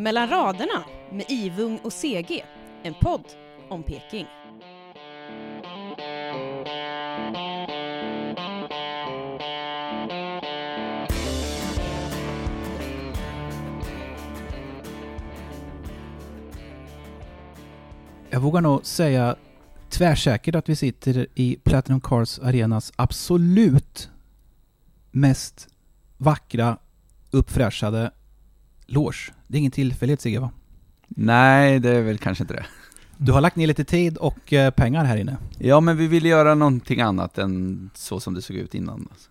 Mellan raderna med Ivung och CG, en podd om Peking. Jag vågar nog säga tvärsäkert att vi sitter i Platinum Cars Arenas absolut mest vackra, uppfräschade loge. Det är ingen tillfällighet Sigge va? Nej, det är väl kanske inte det. Du har lagt ner lite tid och eh, pengar här inne. Ja, men vi ville göra någonting annat än så som det såg ut innan. Alltså.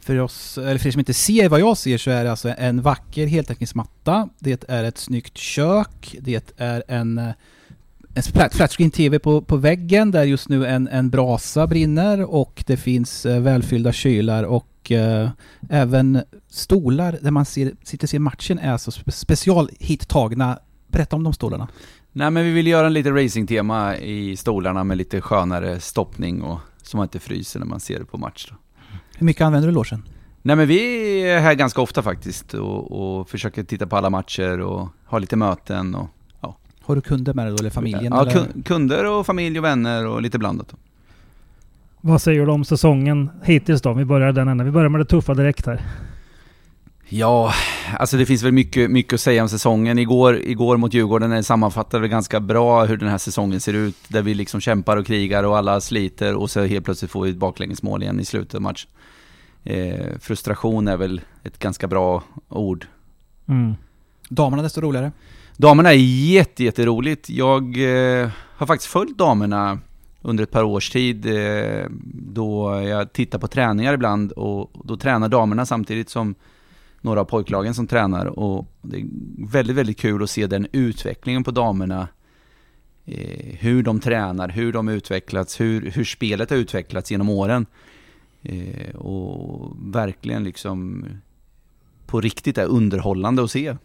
För, oss, eller för er som inte ser vad jag ser så är det alltså en vacker heltäckningsmatta. Det är ett snyggt kök. Det är en, eh, en flat, flatscreen TV på, på väggen där just nu en, en brasa brinner och det finns eh, välfyllda kylar och eh, även stolar där man ser, sitter och ser matchen är alltså spe, special hittagna. Berätta om de stolarna. Nej, men vi ville göra en lite racingtema i stolarna med lite skönare stoppning och så man inte fryser när man ser det på match. Då. Hur mycket använder du logen? Nej men vi är här ganska ofta faktiskt och, och försöker titta på alla matcher och ha lite möten och ja. Har du kunder med dig då, eller familjen? Ja, eller? kun- kunder och familj och vänner och lite blandat. Då. Vad säger du om säsongen hittills då? Vi börjar den änden. Vi börjar med det tuffa direkt här. Ja, alltså det finns väl mycket, mycket att säga om säsongen. Igår, igår mot Djurgården sammanfattade väl ganska bra hur den här säsongen ser ut. Där vi liksom kämpar och krigar och alla sliter och så helt plötsligt får vi ett baklängesmål igen i slutet av matchen. Eh, frustration är väl ett ganska bra ord. Mm. Damerna desto roligare. Damerna är jätte, jätteroligt. Jag eh, har faktiskt följt damerna under ett par års tid eh, då jag tittar på träningar ibland och då tränar damerna samtidigt som några av pojklagen som tränar och det är väldigt, väldigt kul att se den utvecklingen på damerna. Eh, hur de tränar, hur de utvecklats, hur, hur spelet har utvecklats genom åren. Eh, och verkligen liksom på riktigt är underhållande att se.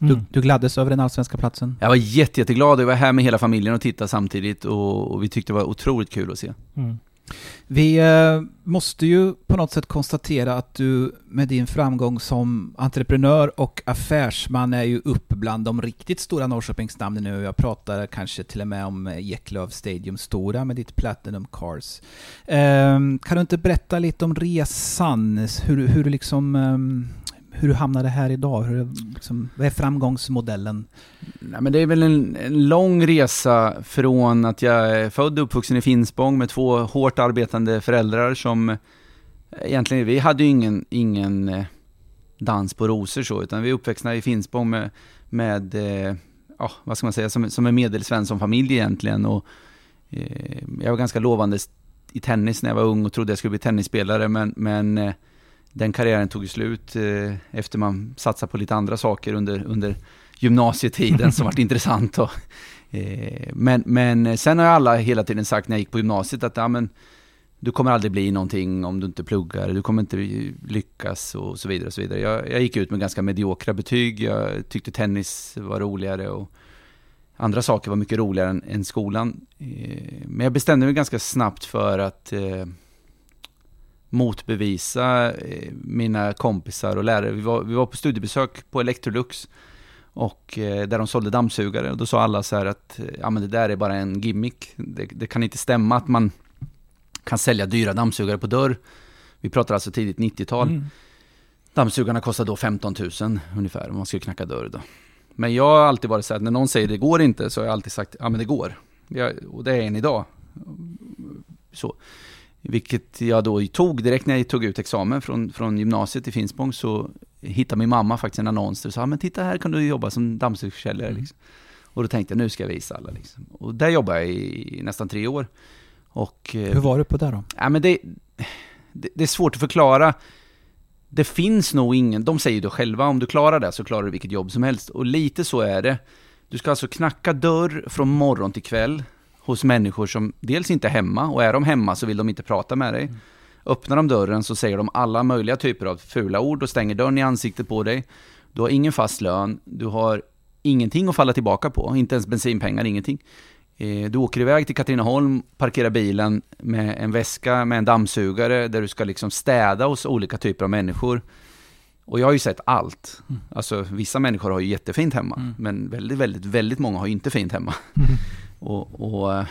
Du, Mm. du gladdes över den allsvenska platsen. Jag var jätte, jätteglad, jag var här med hela familjen och tittade samtidigt och, och vi tyckte det var otroligt kul att se. Mm. Vi eh, måste ju på något sätt konstatera att du med din framgång som entreprenör och affärsman är ju upp bland de riktigt stora Norrköpingsnamnen nu. Jag pratar kanske till och med om eh, Eklöf Stadium Stora med ditt Platinum Cars. Eh, kan du inte berätta lite om resan? Hur, hur du liksom... Hur du hamnade här idag? Hur, liksom, vad är framgångsmodellen? Nej, men det är väl en, en lång resa från att jag är född och uppvuxen i Finspång med två hårt arbetande föräldrar som eh, egentligen, vi hade ju ingen, ingen eh, dans på rosor så, utan vi är uppväxta i Finspång med, med ja, vad ska man säga, som, som en medelsvenssonfamilj egentligen. Och, eh, jag var ganska lovande i tennis när jag var ung och trodde jag skulle bli tennisspelare, men, men eh, den karriären tog slut eh, efter man satsade på lite andra saker under, under gymnasietiden som varit intressant. Och, eh, men, men sen har alla hela tiden sagt när jag gick på gymnasiet att ja, men, du kommer aldrig bli någonting om du inte pluggar, du kommer inte lyckas och så vidare. Och så vidare. Jag, jag gick ut med ganska mediokra betyg, jag tyckte tennis var roligare och andra saker var mycket roligare än, än skolan. Eh, men jag bestämde mig ganska snabbt för att motbevisa eh, mina kompisar och lärare. Vi var, vi var på studiebesök på Electrolux och eh, där de sålde dammsugare och då sa alla så här att eh, ja men det där är bara en gimmick. Det, det kan inte stämma att man kan sälja dyra dammsugare på dörr. Vi pratar alltså tidigt 90-tal. Mm. Dammsugarna kostar då 15 000 ungefär om man skulle knacka dörr då. Men jag har alltid varit så att när någon säger det går inte så har jag alltid sagt ja men det går. Jag, och det är än idag. Så. Vilket jag då tog direkt när jag tog ut examen från, från gymnasiet i Finspång så hittade min mamma faktiskt en annons där och sa men titta här kan du jobba som dammsugarförsäljare. Mm. Liksom. Och då tänkte jag nu ska jag visa alla. Liksom. Och där jobbade jag i nästan tre år. Och, eh, Hur var du på det då? Ja, men det, det, det är svårt att förklara. Det finns nog ingen, de säger ju då själva, om du klarar det så klarar du vilket jobb som helst. Och lite så är det. Du ska alltså knacka dörr från morgon till kväll hos människor som dels inte är hemma, och är de hemma så vill de inte prata med dig. Öppnar de dörren så säger de alla möjliga typer av fula ord och stänger dörren i ansiktet på dig. Du har ingen fast lön, du har ingenting att falla tillbaka på, inte ens bensinpengar, ingenting. Eh, Du åker iväg till Katrineholm, parkerar bilen med en väska med en dammsugare där du ska liksom städa hos olika typer av människor. Och jag har ju sett allt. Mm. Alltså vissa människor har ju jättefint hemma, Mm. men väldigt, väldigt, väldigt många har ju inte fint hemma. Mm. Och, och eh,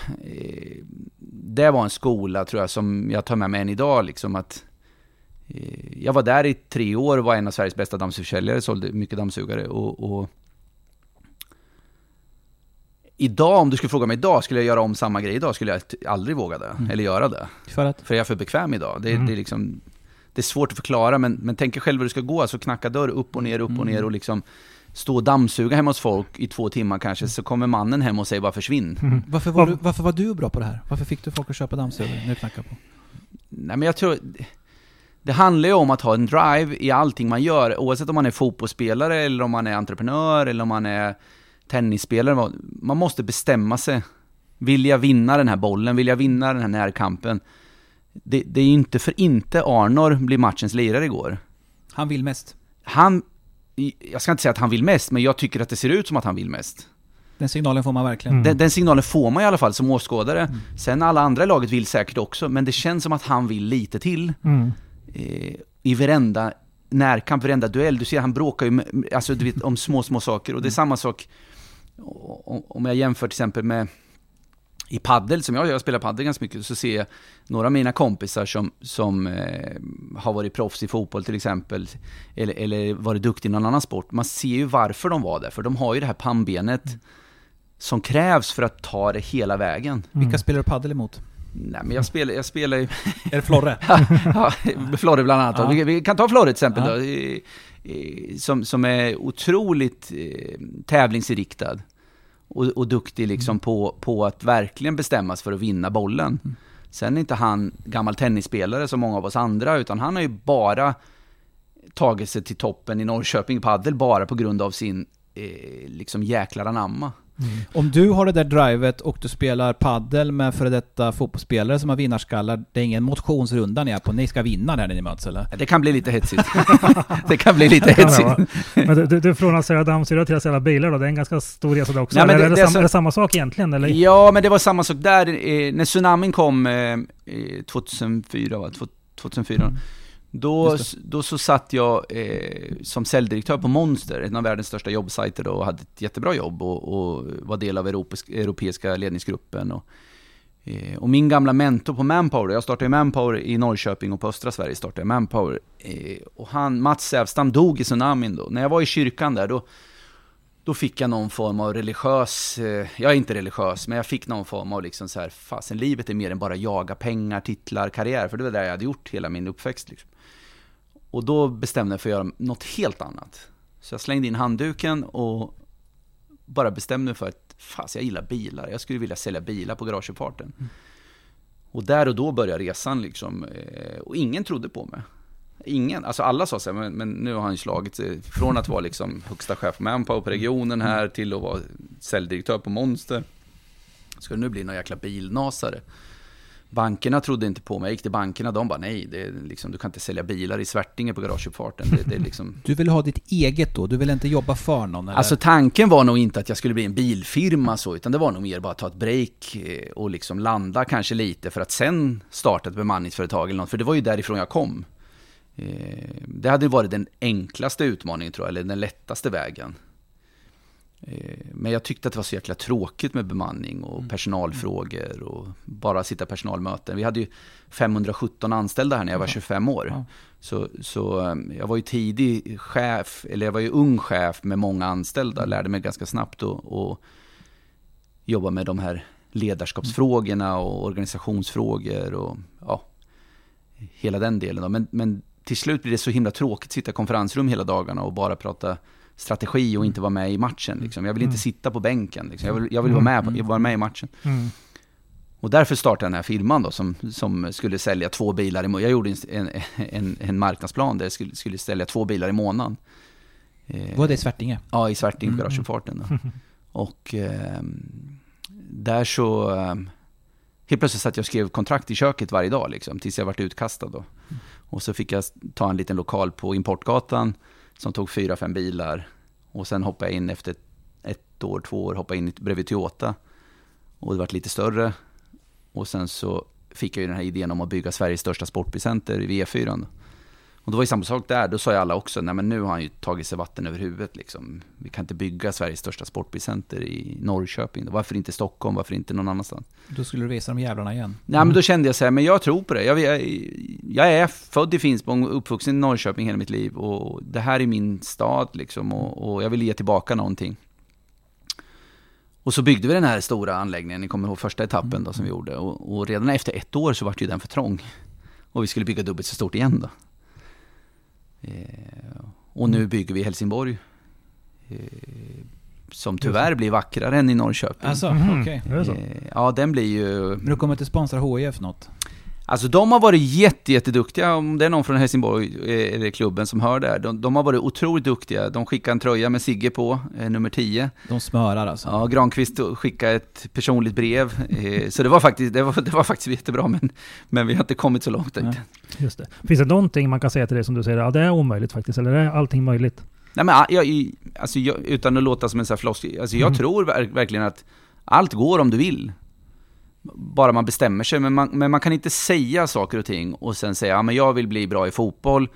det var en skola tror jag som jag tar med mig än idag liksom att eh, jag var där i tre år och var en av Sveriges bästa dammsugarförsäljare, sålde mycket dammsugare och, och Idag, om du skulle fråga mig idag, skulle jag göra om samma grej idag? Skulle jag aldrig våga det, Mm. eller göra det. För att? För jag är för bekväm idag. Det, Mm. det, är liksom, det är svårt att förklara, men, men tänk er själv hur det ska gå. Alltså knacka dörr upp och ner, upp och Mm. ner och liksom stå och dammsuga hemma hos folk i två timmar kanske, så kommer mannen hem och säger bara försvinn. Mm. Varför var, du, varför var du bra på det här? Varför fick du folk att köpa dammsugare när du knackade på? Nej men jag tror, det handlar ju om att ha en drive i allting man gör, oavsett om man är fotbollsspelare eller om man är entreprenör eller om man är tennisspelare. Man måste bestämma sig. Vill jag vinna den här bollen? Vill jag vinna den här närkampen? Det, det är ju inte för inte Arnor blir matchens lirare igår. Han vill mest. Han, jag ska inte säga att han vill mest, men jag tycker att det ser ut som att han vill mest. Den signalen får man verkligen. Mm. Den, den signalen får man i alla fall som åskådare. Mm. Sen alla andra i laget vill säkert också, men det känns som att han vill lite till. Mm. eh, i varenda närkamp, varenda duell. Du ser, han bråkar ju med, alltså, du vet, om små, små saker. Och det är samma sak om jag jämför till exempel med i paddel, som jag, jag spelar paddel ganska mycket, så ser jag några av mina kompisar som, som eh, har varit proffs i fotboll till exempel, eller, eller varit duktiga i någon annan sport. Man ser ju varför de var där, för de har ju det här pannbenet som krävs för att ta det hela vägen. Vilka Mm. spelar du paddel emot? Nej, men jag spelar, jag spelar ju Är det Florre? ja, Florre bland annat. Ja. Vi, vi kan ta Florre till exempel Ja. då, som, som är otroligt eh, tävlingsinriktad och, och duktig liksom Mm. på, på att verkligen bestämmas för att vinna bollen. Mm. Sen är inte han gammal tennisspelare som många av oss andra, utan han har ju bara tagit sig till toppen i Norrköping padel bara på grund av sin eh, liksom jäklar anamma. Mm. Om du har det där drivet och du spelar paddel med före detta fotbollsspelare som har vinnarskallar, det är ingen motionsrunda ni är på, ni ska vinna när ni möts eller? Det kan bli lite hetsigt. det kan bli lite hetsigt. Men du, du, du från att sälja dammsugare till att sälja bilar då, det är en ganska stor resa det också. Nej, men eller det- är, det det är sam, så- är det samma sak egentligen? Eller? Ja, men det var samma sak där. Eh, när tsunamin kom eh, eh, 2004, va? Två- 2004. Då, då så satt jag eh, som säljdirektör på Monster, en av världens största jobbsajter då, och hade ett jättebra jobb och, och var del av europeisk, europeiska ledningsgruppen. Och, eh, och min gamla mentor på Manpower, jag startade Manpower i Norrköping och på östra Sverige startade jag Manpower. Eh, och han, Mats Sävstam dog i tsunamin då. När jag var i kyrkan där, då, då fick jag någon form av religiös, eh, jag är inte religiös, men jag fick någon form av liksom så här, fasen livet är mer än bara jaga pengar, titlar, karriär, för det var det jag hade gjort hela min uppväxt. Liksom. Och då bestämde jag för att göra något helt annat. Så jag slängde in handduken och bara bestämde mig för att, fast jag gillar bilar, jag skulle vilja sälja bilar på garageuppfarten. Och där och då började resan liksom, eh, och ingen trodde på mig. Ingen, alltså alla sa så här, men, men nu har han slagit sig från att vara liksom högsta chef på på regionen här till att vara säljdirektör på Monster. Ska det nu bli någon jäkla bilnasare? Bankerna trodde inte på mig, jag gick till bankerna, de bara nej, det är liksom, du kan inte sälja bilar i Svärtinge på garageuppfarten. Det, det är liksom, Du vill ha ditt eget då? Du vill inte jobba för någon? Eller? Alltså tanken var nog inte att jag skulle bli en bilfirma så, utan det var nog mer bara att ta ett break eh, och liksom landa kanske lite för att sen starta ett bemanningsföretag eller något, för det var ju därifrån jag kom. Eh, Det hade varit den enklaste utmaningen tror jag, eller den lättaste vägen. Eh, Men jag tyckte att det var så jäkla tråkigt med bemanning och Mm. personalfrågor och bara sitta i personalmöten. Vi hade ju 517 anställda här när jag var Jaha. 25 år. Så, så eh, jag var ju tidig chef, eller jag var ju ung chef med många anställda, Mm. lärde mig ganska snabbt att och jobba med de här ledarskapsfrågorna och organisationsfrågor och ja, hela den delen. Men, men till slut blir det så himla tråkigt att sitta i konferensrum hela dagarna och bara prata strategi och inte vara med i matchen. Liksom. Jag vill inte Mm. sitta på bänken. Liksom. Jag vill, jag vill vara, med, på- vara med i matchen. Mm. Och därför startade jag den här firman då, som, som skulle sälja två bilar i månaden. Jag gjorde en, en, en marknadsplan där jag skulle, skulle sälja två bilar i månaden. Eh, Var det i Svärtinge? Ja, i Svarting på Mm. garageuppfarten. Och eh, där så... Eh, helt plötsligt satt jag och skrev kontrakt i köket varje dag, liksom, tills jag vart utkastad. Då. Och så fick jag ta en liten lokal på Importgatan som tog fyra, fem bilar. Och sen hoppade jag in efter ett, ett år, två år, hoppade in bredvid Toyota. Och det vart lite större. Och sen så fick jag ju den här idén om att bygga Sveriges största sportbilcenter i V4. Och det var ju samma sak där, då sa ju alla också, nej men nu har han ju tagit sig vatten över huvudet liksom. Vi kan inte bygga Sveriges största sportbilcenter i Norrköping. Varför inte Stockholm, varför inte någon annanstans? Då skulle du visa de jävlarna igen. Nej men då kände jag så här, men jag tror på det. Jag, jag, jag är född i Finspång, uppvuxen i Norrköping hela mitt liv. Och det här är min stad liksom, och, och jag vill ge tillbaka någonting. Och så byggde vi den här stora anläggningen, ni kommer ihåg första etappen då som vi gjorde. Och, och redan efter ett år så var ju den för trång. Och vi skulle bygga dubbelt så stort igen då. Eh, och nu bygger vi Helsingborg. Eh, som tyvärr blir vackrare än i Norrköping. Alltså, det så? Eh, ja, den blir ju... Men du kommer inte sponsra HIF något? Alltså de har varit jätte, jätteduktiga, om det är någon från Helsingborg, eh, eller klubben som hör det här. De, de har varit otroligt duktiga. De skickade en tröja med Sigge på, eh, nummer 10. De smörar alltså? Ja, Granqvist skickade ett personligt brev. Eh, så det var faktiskt, det var, det var faktiskt jättebra, men, men vi har inte kommit så långt. Nej. inte. Just det. Finns det någonting man kan säga till det som du säger, ja det är omöjligt faktiskt, eller är allting möjligt? Nej men jag, alltså, jag, utan att låta som en sån här floskel, alltså jag Mm. tror ver- verkligen att allt går om du vill. Bara man bestämmer sig, men man, men man kan inte säga saker och ting och sen säga ja men jag vill bli bra i fotboll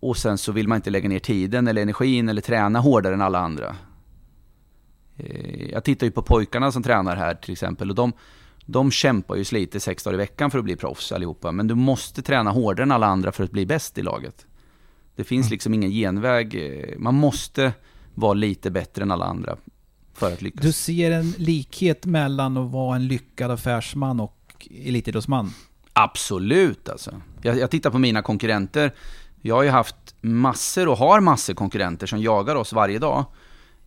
och sen så vill man inte lägga ner tiden eller energin eller träna hårdare än alla andra. Eh, Jag tittar ju på pojkarna som tränar här till exempel och de, de kämpar ju sliter sex dagar i veckan för att bli proffs allihopa, men du måste träna hårdare än alla andra för att bli bäst i laget. Det finns Mm. liksom ingen genväg. Eh, Man måste vara lite bättre än alla andra för att lyckas. Du ser en likhet mellan att vara en lyckad affärsman och elitidrottsman? Absolut alltså. Jag, jag tittar på mina konkurrenter. Jag har ju haft massor och har massor konkurrenter som jagar oss varje dag.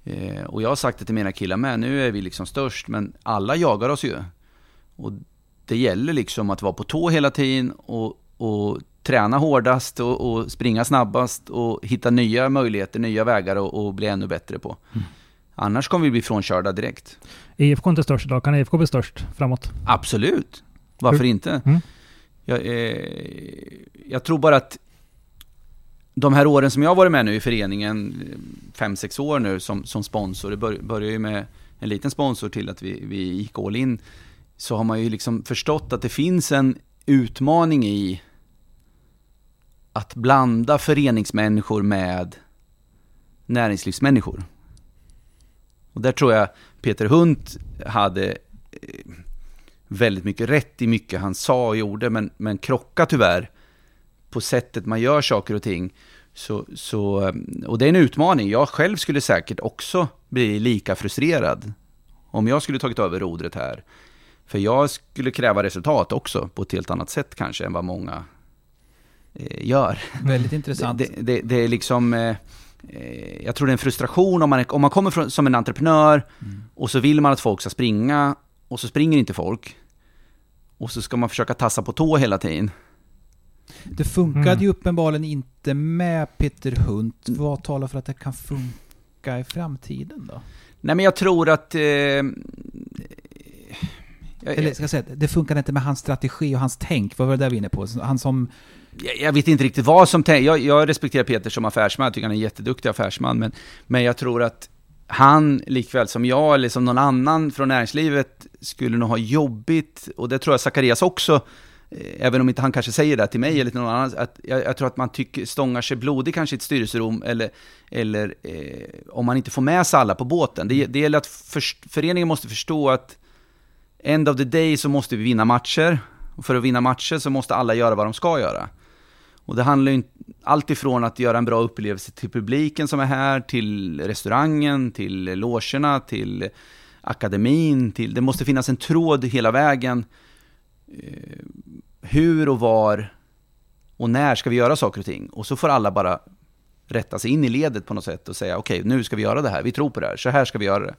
Eh, och jag har sagt det till mina killar med, nu är vi liksom störst, men alla jagar oss ju. Och det gäller liksom att vara på tå hela tiden och, och träna hårdast och, och springa snabbast och hitta nya möjligheter, nya vägar och, och bli ännu bättre på. Annars kommer vi bli frånkörda direkt. IFK är inte störst idag, kan IFK bli störst framåt? Absolut. Varför Hur- inte? Mm. Jag, eh, jag tror bara att de här åren som jag har varit med nu i föreningen, eh, fem sex år nu som, som sponsor, det bör, började ju med en liten sponsor till att vi, vi gick all in, så har man ju liksom förstått att det finns en utmaning i att blanda föreningsmänniskor med näringslivsmänniskor. Och där tror jag Peter Hunt hade eh, väldigt mycket rätt i mycket han sa och gjorde, men, men krocka tyvärr på sättet man gör saker och ting. Så, så, och det är en utmaning. Jag själv skulle säkert också bli lika frustrerad om jag skulle tagit över rodret här. För jag skulle kräva resultat också på ett helt annat sätt kanske än vad många eh, gör. Väldigt intressant. Det, det, det är liksom, eh, eh, jag tror det är en frustration om man, är- om man kommer från, som en entreprenör Mm. och så vill man att folk ska springa och så springer inte folk. Och så ska man försöka tassa på tå hela tiden. Det funkade Mm. ju uppenbarligen inte med Peter Hunt. Vad talar för att det kan funka i framtiden då? Nej men jag tror att... Eh, jag, Eller ska jag säga, det funkade inte med hans strategi och hans tänk. Vad var det där vi var inne på? Han som jag, jag vet inte riktigt vad som jag, jag respekterar Peter som affärsman, jag tycker han är en jätteduktig affärsman, men, men jag tror att han, likväl som jag eller som någon annan från näringslivet, skulle nog ha jobbigt, och det tror jag Zacharias också, eh, även om inte han kanske säger det till mig eller till någon annan, att jag, jag tror att man tycker, stångar sig blodig kanske i ett styrelserum, eller, eller eh, om man inte får med sig alla på båten. Det, det gäller att för, föreningen måste förstå att end of the day så måste vi vinna matcher, och för att vinna matcher så måste alla göra vad de ska göra. Och det handlar ju allt ifrån att göra en bra upplevelse till publiken som är här, till restaurangen, till logerna, till akademin, till... Det måste finnas en tråd hela vägen. Eh, hur och var och när ska vi göra saker och ting? Och så får alla bara rätta sig in i ledet på något sätt och säga okej, nu ska vi göra det här, vi tror på det här, så här ska vi göra det.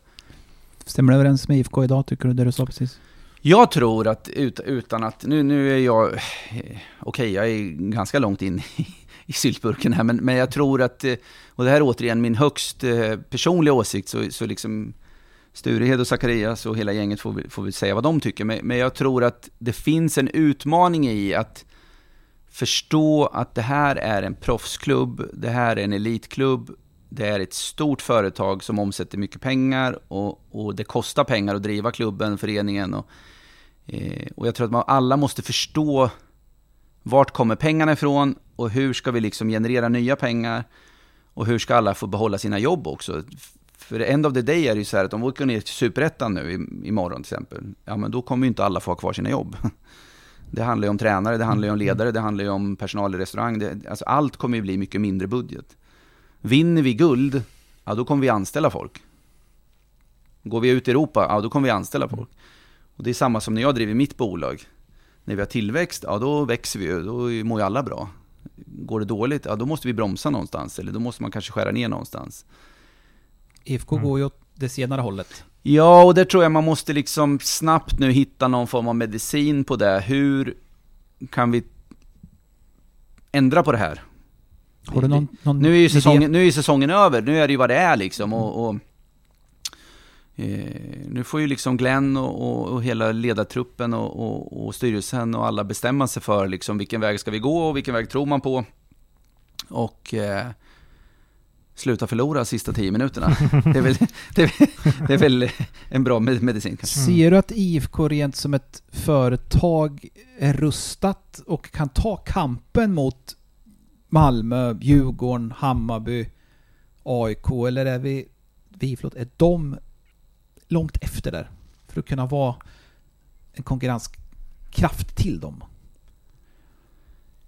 Stämmer det överens med IFK idag, tycker du, det du sa precis? Jag tror att ut, utan att, nu, nu är jag, okej okej jag är ganska långt in i, i syltburken här, men, men jag tror att, eh, och det här är återigen min högst eh, personliga åsikt, så, så liksom Sturehed och Zacharias och hela gänget får, får väl säga vad de tycker, men, men jag tror att det finns en utmaning i att förstå att det här är en proffsklubb, det här är en elitklubb, det är ett stort företag som omsätter mycket pengar och, och det kostar pengar att driva klubben, föreningen. Och, eh, och jag tror att man alla måste förstå vart kommer pengarna ifrån och hur ska vi liksom generera nya pengar? Och hur ska alla få behålla sina jobb också? För end of the day är det ju så här att om vi åker ner till Superettan nu imorgon till exempel, ja men då kommer ju inte alla få ha kvar sina jobb. Det handlar ju om tränare, det handlar ju om ledare, det handlar ju om personal i restaurang. Det, alltså allt kommer ju bli mycket mindre budget. Vinner vi guld, ja då kommer vi anställa folk. Går vi ut i Europa, ja då kommer vi anställa folk. Och det är samma som när jag driver mitt bolag. När vi har tillväxt, ja då växer vi ju, då mår ju alla bra. Går det dåligt, ja då måste vi bromsa någonstans, eller då måste man kanske skära ner någonstans. IFK mm. går ju åt det senare hållet. Ja, och det tror jag man måste liksom snabbt nu hitta någon form av medicin på det. Hur kan vi ändra på det här? Har du någon, någon nu, är ju säsongen, nu är säsongen över, nu är det ju vad det är liksom. Och, och eh, nu får ju liksom Glenn och, och, och hela ledartruppen och, och, styrelsen och alla bestämma sig för liksom vilken väg ska vi gå och vilken väg tror man på. Och eh, sluta förlora sista tio minuterna. Det är väl, det är, det är väl en bra medicin. Kanske. Ser du att IFK rent som ett företag är rustat och kan ta kampen mot Malmö, Djurgården, Hammarby, AIK eller är vi, vi förlåt, är de långt efter där? För att kunna vara en konkurrenskraft till dem?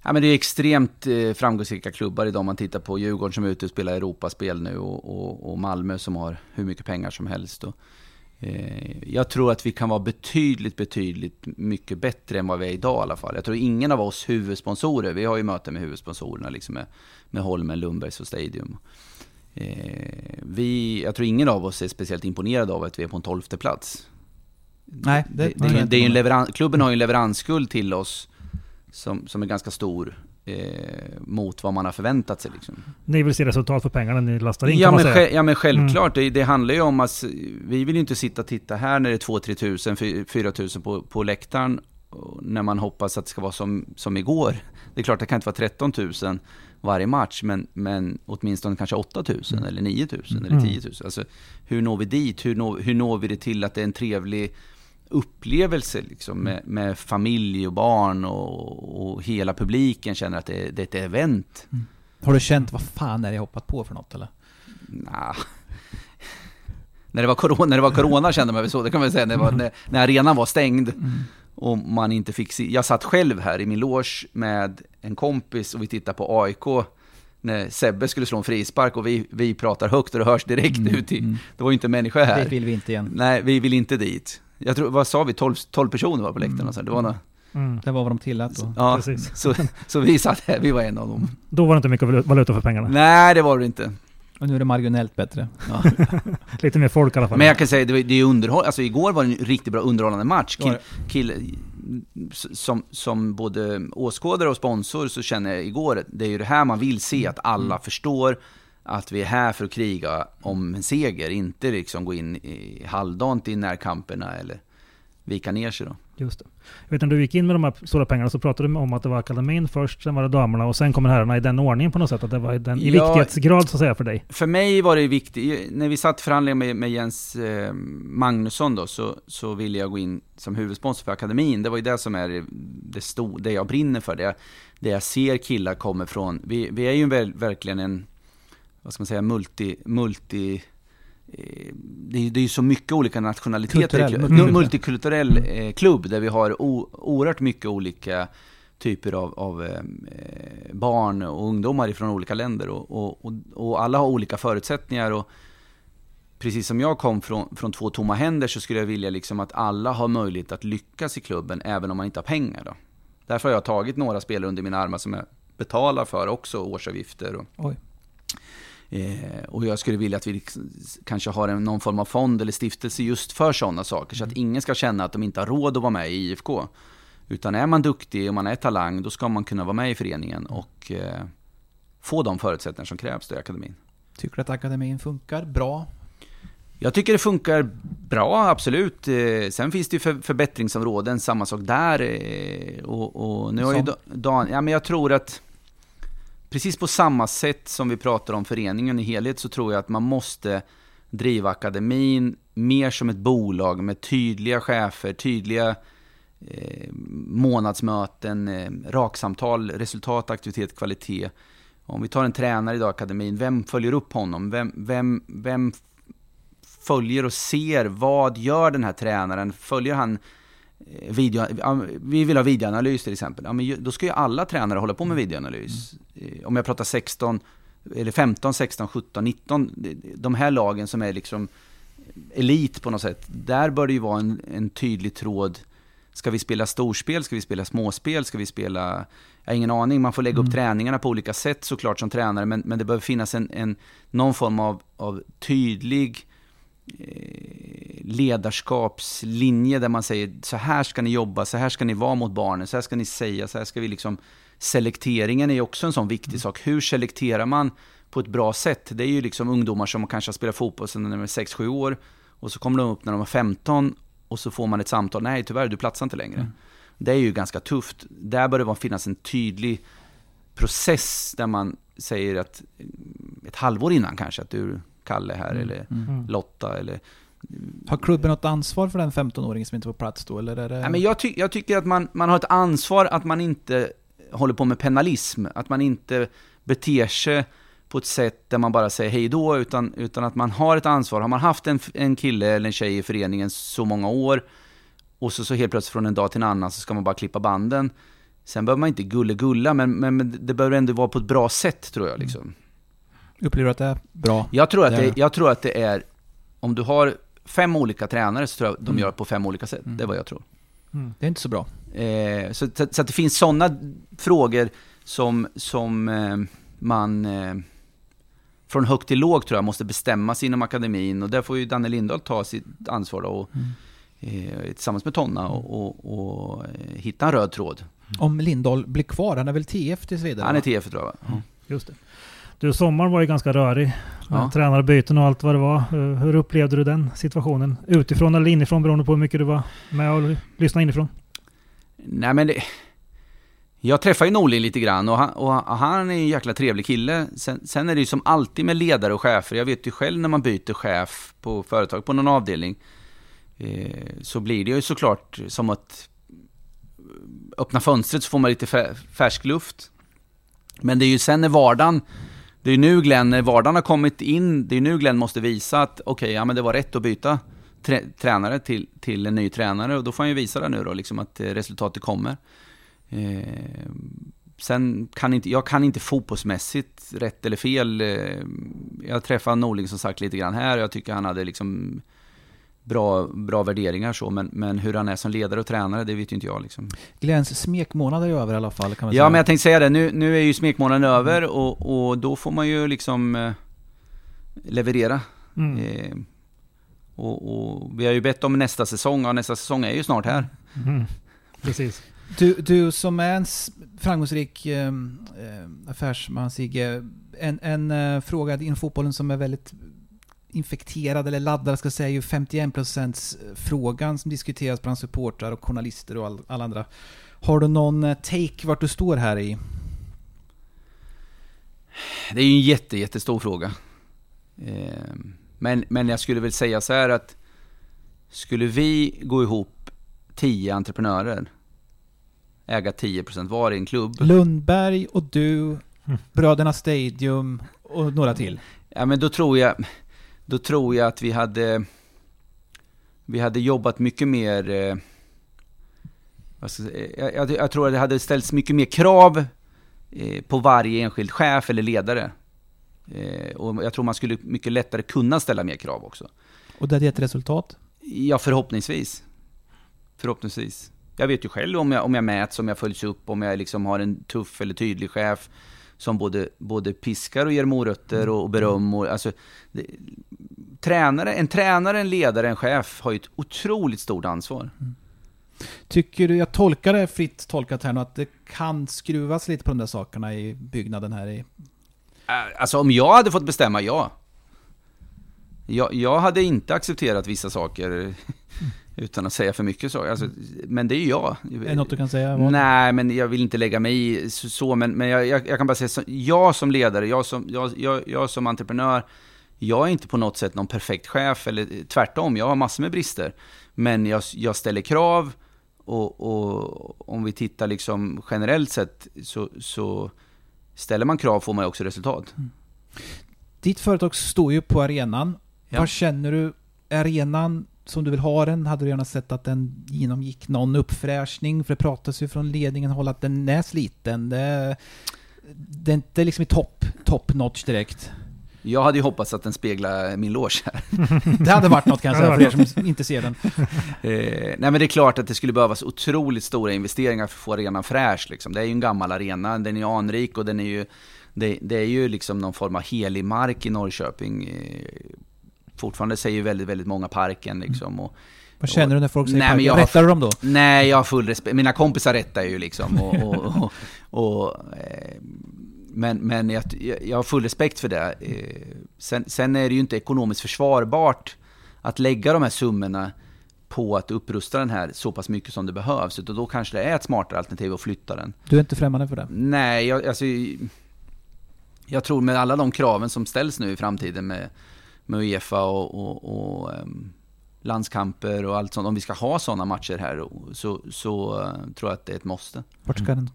Ja, men det är extremt eh, framgångsrika klubbar idag. Om man tittar på Djurgården som är ute och spelar Europaspel nu och, och, och Malmö som har hur mycket pengar som helst. Och, jag tror att vi kan vara betydligt, betydligt mycket bättre än vad vi är idag i alla fall. Jag tror ingen av oss huvudsponsorer, vi har ju möten med huvudsponsorerna, liksom med, med Holmen, Lundbergs och Stadium. Eh, vi, jag tror ingen av oss är speciellt imponerad av att vi är på en tolfte plats. Nej, det, det, det, det är en leverans, klubben har ju en leveransskuld till oss som, som är ganska stor eh, mot vad man har förväntat sig. Liksom. Ni vill se resultat för pengarna ni lastar in ja, kan men man säga. ja men självklart, mm. det, det, handlar ju om att vi vill ju inte sitta och titta här när det är 2-3 tusen, 4 tusen på, på läktaren när man hoppas att det ska vara som, som igår. Det är klart, det kan inte vara 13 000 varje match, men, men åtminstone kanske 8 000 mm. eller 9 000 mm. eller 10 000. Alltså, hur når vi dit? Hur når, hur når vi det till att det är en trevlig upplevelse liksom, med, med, familj och barn och, och, hela publiken känner att det, det är ett event. Mm. Har du känt, vad fan är det jag hoppat på för något eller? Nah. när, det var corona, när det var corona kände man väl så, det kan man säga, när, var, när, när arenan var stängd. Mm. Och man inte fick se, jag satt själv här i min loge med en kompis och vi tittade på AIK när Sebbe skulle slå en frispark och vi, vi pratar högt och det hörs direkt mm, ut i, mm. det var ju inte människa här. Det vill vi inte igen. Nej, vi vill inte dit. Jag tror, vad sa vi, 12, 12 personer var på läktaren mm. så. Det var Mm. Det var vad de tillät då. Ja, Precis. Så, så vi satt här, vi var en av dem. Då var det inte mycket valuta för pengarna. Nej, det var det inte. Och nu är det marginellt bättre. Ja. Lite mer folk i alla fall. Men jag kan säga, det, det är underhåll, alltså igår var det en riktigt bra underhållande match. Kill, kill, som, som både åskådare och sponsor så känner jag igår, det är ju det här man vill se, att alla mm. förstår att vi är här för att kriga om en seger, inte liksom gå in i halvdant i närkamperna eller vika ner sig då. Just det. Jag vet när du gick in med de här stora pengarna så pratade du om att det var akademin först, sen var det damerna och sen kommer herrarna i den ordningen på något sätt. Att det var i, den, i ja, viktighetsgrad så att säga för dig. För mig var det viktigt. När vi satt förhandlingar med, med Jens eh, Magnusson då så, så ville jag gå in som huvudsponsor för akademin. Det var ju det som är det, sto, det jag brinner för. Det, det jag ser killar kommer från. Vi, vi är ju väl, verkligen en vad ska man säga, multi, multi eh, det är, det är så mycket olika nationaliteter. Kulturell, multikulturell eh, klubb där vi har o, oerhört mycket olika typer av, av eh, barn och ungdomar från olika länder. Och, och, och, och, alla har olika förutsättningar. Och precis som jag kom från, från två tomma händer så skulle jag vilja liksom att alla har möjlighet att lyckas i klubben även om man inte har pengar. Då. Därför har jag tagit några spelare under mina armar som jag betalar för också, årsavgifter. Och, Oj. Eh, och jag skulle vilja att vi liksom, kanske har en, någon form av fond eller stiftelse just för sådana saker. Så att mm. ingen ska känna att de inte har råd att vara med i IFK. Utan är man duktig och man är talang, då ska man kunna vara med i föreningen och eh, få de förutsättningar som krävs i akademin. Tycker du att akademin funkar bra? Jag tycker det funkar bra, absolut. Eh, sen finns det ju för, förbättringsområden, samma sak där. Eh, och, och nu har ju Dan, ja men jag tror att precis på samma sätt som vi pratar om föreningen i helhet så tror jag att man måste driva akademin mer som ett bolag med tydliga chefer, tydliga eh, månadsmöten, eh, raksamtal, resultat, aktivitet, kvalitet. Om vi tar en tränare idag i akademin, vem följer upp honom? Vem, vem, vem följer och ser vad gör den här tränaren? Följer han video, vi vill ha videoanalys till exempel. Ja, men då ska ju alla tränare hålla på med videoanalys. Mm. Om jag pratar 16, eller 15, 16, 17, 19, de här lagen som är liksom elit på något sätt. Där bör det ju vara en, en tydlig tråd. Ska vi spela storspel? Ska vi spela småspel? Ska vi spela... Jag har ingen aning. Man får lägga upp mm. träningarna på olika sätt såklart som tränare. Men, men det behöver finnas en, en, någon form av, av tydlig ledarskapslinje där man säger så här ska ni jobba, så här ska ni vara mot barnen, så här ska ni säga, så här ska vi liksom... Selekteringen är ju också en sån viktig mm. sak. Hur selekterar man på ett bra sätt. Det är ju liksom ungdomar som kanske har spelat fotboll sedan de är 6-7 år och så kommer de upp när de är 15 och så får man ett samtal. Nej, tyvärr, du platsar inte längre. Mm. Det är ju ganska tufft. Där bör det finnas en tydlig process där man säger att ett halvår innan kanske att du, Kalle här mm. eller mm. Lotta eller har klubben något ansvar för den 15-åringen som inte får plats då? Eller är det... Nej, men jag, ty jag tycker att man, man har ett ansvar att man inte håller på med penalism. Att man inte beter sig på ett sätt där man bara säger hej då, utan, utan att man har ett ansvar. Har man haft en, en kille eller en tjej i föreningen så många år och så, så helt plötsligt från en dag till en annan så ska man bara klippa banden. Sen behöver man inte gulle-gulla, men, men, men, det behöver ändå vara på ett bra sätt tror jag. Liksom. Upplever du att det är bra? Jag tror att det, jag tror att det är, om du har fem olika tränare så tror jag att de mm. gör det på fem olika sätt. Mm. Det är vad jag tror. Mm. Det är inte så bra. Eh, så, så, så, att det finns sådana frågor som, som eh, man eh, från högt till lågt tror jag måste bestämmas inom akademin och där får ju Danne Lindahl ta sitt ansvar då, och, mm. eh, tillsammans med Tonna och, och, och eh, hitta en röd tråd. Om Lindahl blir kvar, han är väl TF tills vidare? Han är TF tror jag. Mm. Just det. Du, sommaren var ju ganska rörig. Ja. Tränarbyten och allt vad det var. Hur upplevde du den situationen? Utifrån eller inifrån beroende på hur mycket du var med och lyssnade inifrån? Nej men det, jag träffar ju Norling lite grann och han, och han är en jäkla trevlig kille. Sen, sen, är det ju som alltid med ledare och chefer. Jag vet ju själv när man byter chef på företag, på någon avdelning. Eh, så blir det ju såklart som att öppna fönstret så får man lite färsk luft. Men det är ju sen när vardagen, det är ju nu Glenn, när vardagen har kommit in, det är nu Glenn måste visa att okej, okay, ja men det var rätt att byta tränare till, till en ny tränare och då får han ju visa det nu då, liksom att eh, resultatet kommer. Eh, sen kan inte, jag kan inte fotbollsmässigt, rätt eller fel. Eh, jag träffade Norling som sagt lite grann här. och Jag tycker han hade liksom bra, bra värderingar så, men, men hur han är som ledare och tränare, det vet ju inte jag. Liksom. Glens smekmånad är över i alla fall, kan man Ja, säga. men jag tänkte säga det. Nu, nu är ju smekmånaden mm. över och, och då får man ju liksom eh, leverera. Mm. Eh, och, och, vi har ju bett om nästa säsong, och nästa säsong är ju snart här. Mm. Precis. Du, du som är en framgångsrik eh, affärsman, Sigge. En, en eh, fråga inom fotbollen som är väldigt infekterad eller laddad, ska jag säga, ju 51% frågan som diskuteras bland supportrar och journalister och all, alla andra. Har du någon eh, take vart du står här i? Det är ju en jätte, jättestor fråga. Eh, men, men jag skulle väl säga så här att skulle vi gå ihop tio entreprenörer äga 10% var i en klubb. Lundberg och du, Bröderna Stadium och några till. Ja, men då tror jag, då tror jag att vi hade, vi hade jobbat mycket mer, eh, jag, jag, jag, tror att det hade ställts mycket mer krav eh, på varje enskild chef eller ledare. Eh, och jag tror man skulle mycket lättare kunna ställa mer krav också. Och det hade gett resultat? Ja, förhoppningsvis. Förhoppningsvis jag vet ju själv om jag, om jag mäts, om jag följs upp, om jag liksom har en tuff eller tydlig chef som både, både piskar och ger morötter och, och beröm. Och, alltså, det, tränare, en tränare, en ledare, en chef har ju ett otroligt stort ansvar. Mm. Tycker du, jag tolkar det fritt tolkat här nu, att det kan skruvas lite på de där sakerna i byggnaden här i... Äh, alltså om jag hade fått bestämma, ja. Jag, jag hade inte accepterat vissa saker utan att säga för mycket så. Alltså, men det är ju jag. Är det något du kan säga? Nej, men jag vill inte lägga mig i så. Men, men jag, jag, jag kan bara säga, så, jag som ledare, jag som, jag, jag, jag som entreprenör, jag är inte på något sätt någon perfekt chef, eller tvärtom, jag har massor med brister. Men jag, jag ställer krav och, och, om vi tittar liksom generellt sett så, så ställer man krav får man också resultat. Mm. Ditt företag står ju på arenan. Ja. Vad känner du? Arenan som du vill ha den, hade du gärna sett att den genomgick någon uppfräschning? För det pratas ju från ledningen håll att den är sliten. Det, det är inte liksom i topp, top notch direkt. Jag hade ju hoppats att den speglar min loge här. det hade varit något kan jag säga för er som inte ser den. eh, nej men det är klart att det skulle behövas otroligt stora investeringar för att få arenan fräsch. Liksom. Det är ju en gammal arena, den är anrik och den är ju, det, det är ju liksom någon form av helig mark i Norrköping. Fortfarande säger väldigt, väldigt många parken liksom. Och, vad känner du när folk säger nej, parken? Rättar du dem då? Nej, jag har full respekt. Mina kompisar rättar ju liksom. Och, och, och, och eh, men, men jag, jag har full respekt för det. Eh, sen, sen, är det ju inte ekonomiskt försvarbart att lägga de här summorna på att upprusta den här så pass mycket som det behövs. Utan då kanske det är ett smartare alternativ att flytta den. Du är inte främmande för det? Nej, jag, alltså, jag tror med alla de kraven som ställs nu i framtiden med, med Uefa och, och, och um, landskamper och allt sånt. Om vi ska ha sådana matcher här så, så uh, tror jag att det är ett måste. Vart ska den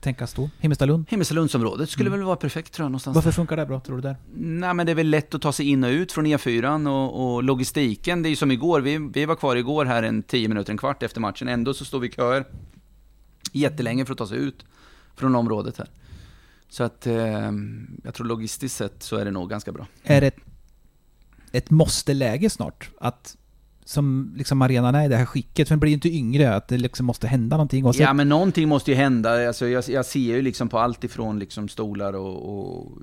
tänkas då? Himmelstalund? Himmelstalundsområdet skulle mm. väl vara perfekt tror jag någonstans. Varför funkar det bra tror du där? Nej men det är väl lätt att ta sig in och ut från E4 och, och logistiken. Det är ju som igår, vi, vi var kvar igår här en 10 minuter, en kvart efter matchen. Ändå så står vi i köer jättelänge för att ta sig ut från området här. Så att eh, jag tror logistiskt sett så är det nog ganska bra. Är det ett måste-läge snart? Att som liksom arenan är i det här skicket, för den blir ju inte yngre, att det liksom måste hända någonting. Och ja, men någonting måste ju hända. Alltså, jag, jag ser ju liksom på allt ifrån liksom stolar och, och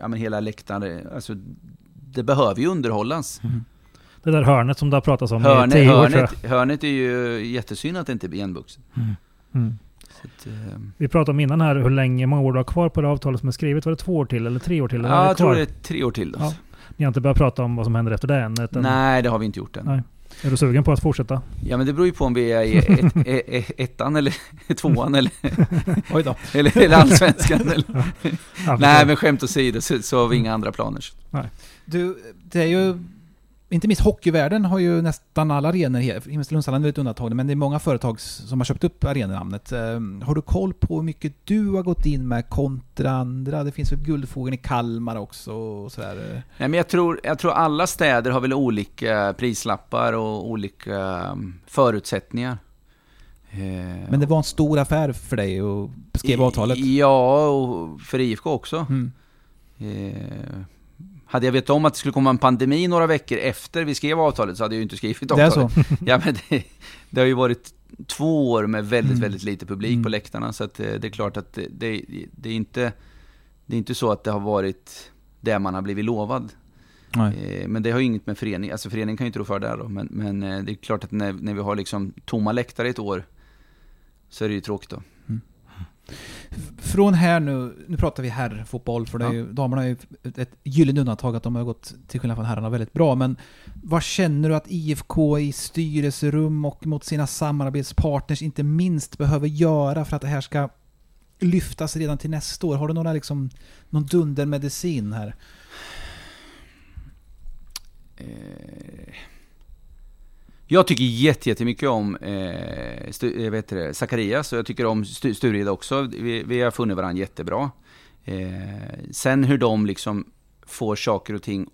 ja, men hela läktaren. Alltså, det behöver ju underhållas. Mm. Det där hörnet som det har pratats om hörnet, i tio år, hörnet, hörnet är ju jättesynd att det inte blir igenvuxet. Mm. Mm. Att, eh, Vi pratade om innan här hur länge, många år du har kvar på det avtalet som är skrivet. Var det två år till eller tre år till? Ja, jag tror det är tre år till. Ja. Ni har inte börjat prata om vad som händer efter det än? Utan... Nej, det har vi inte gjort än. Nej. Är du sugen på att fortsätta? Ja men det beror ju på om vi är i ett, ett, ett, ettan eller tvåan eller, Oj då. eller, eller allsvenskan. Eller. Ja, Nej men skämt åsido så, så har vi inga andra planer. Nej. Du, det är ju inte minst hockeyvärlden har ju nästan alla arenor, Himmelstalundshallen är ett undantag, men det är många företag som har köpt upp arenanamnet. Ehm, har du koll på hur mycket du har gått in med kontra andra? Det finns väl Guldfågeln i Kalmar också och sådär? Nej, men jag tror, jag tror alla städer har väl olika prislappar och olika mm, förutsättningar. Ehm, men det var en stor affär för dig att skriva avtalet? Ja, och för IFK också. Mm. Hade jag vetat om att det skulle komma en pandemi några veckor efter vi skrev avtalet så hade jag ju inte skrivit avtalet. Det är så? ja, men det, det har ju varit två år med väldigt, mm. väldigt lite publik mm. på läktarna. Så eh, det är klart att det, det, är inte, det är inte så att det har varit det man har blivit lovad. Nej. Eh, men det har ju inget med föreningen, alltså föreningen kan ju inte rå för det då. Men, men eh, det är klart att när, när vi har liksom tomma läktare ett år så är det ju tråkigt då. Från här nu, nu pratar vi herrfotboll för det är ju, damerna är ju ett gyllene undantag att de har gått, till skillnad från herrarna, väldigt bra. Men vad känner du att IFK i styrelserum och mot sina samarbetspartners inte minst behöver göra för att det här ska lyftas redan till nästa år? Har du några liksom, någon dundermedicin här? Eh jag tycker jättemycket om eh, stu, eh, vet det, Zacharias och jag tycker om Sturida också. Vi, vi, har funnit varandra jättebra. Eh, sen hur de liksom får saker och ting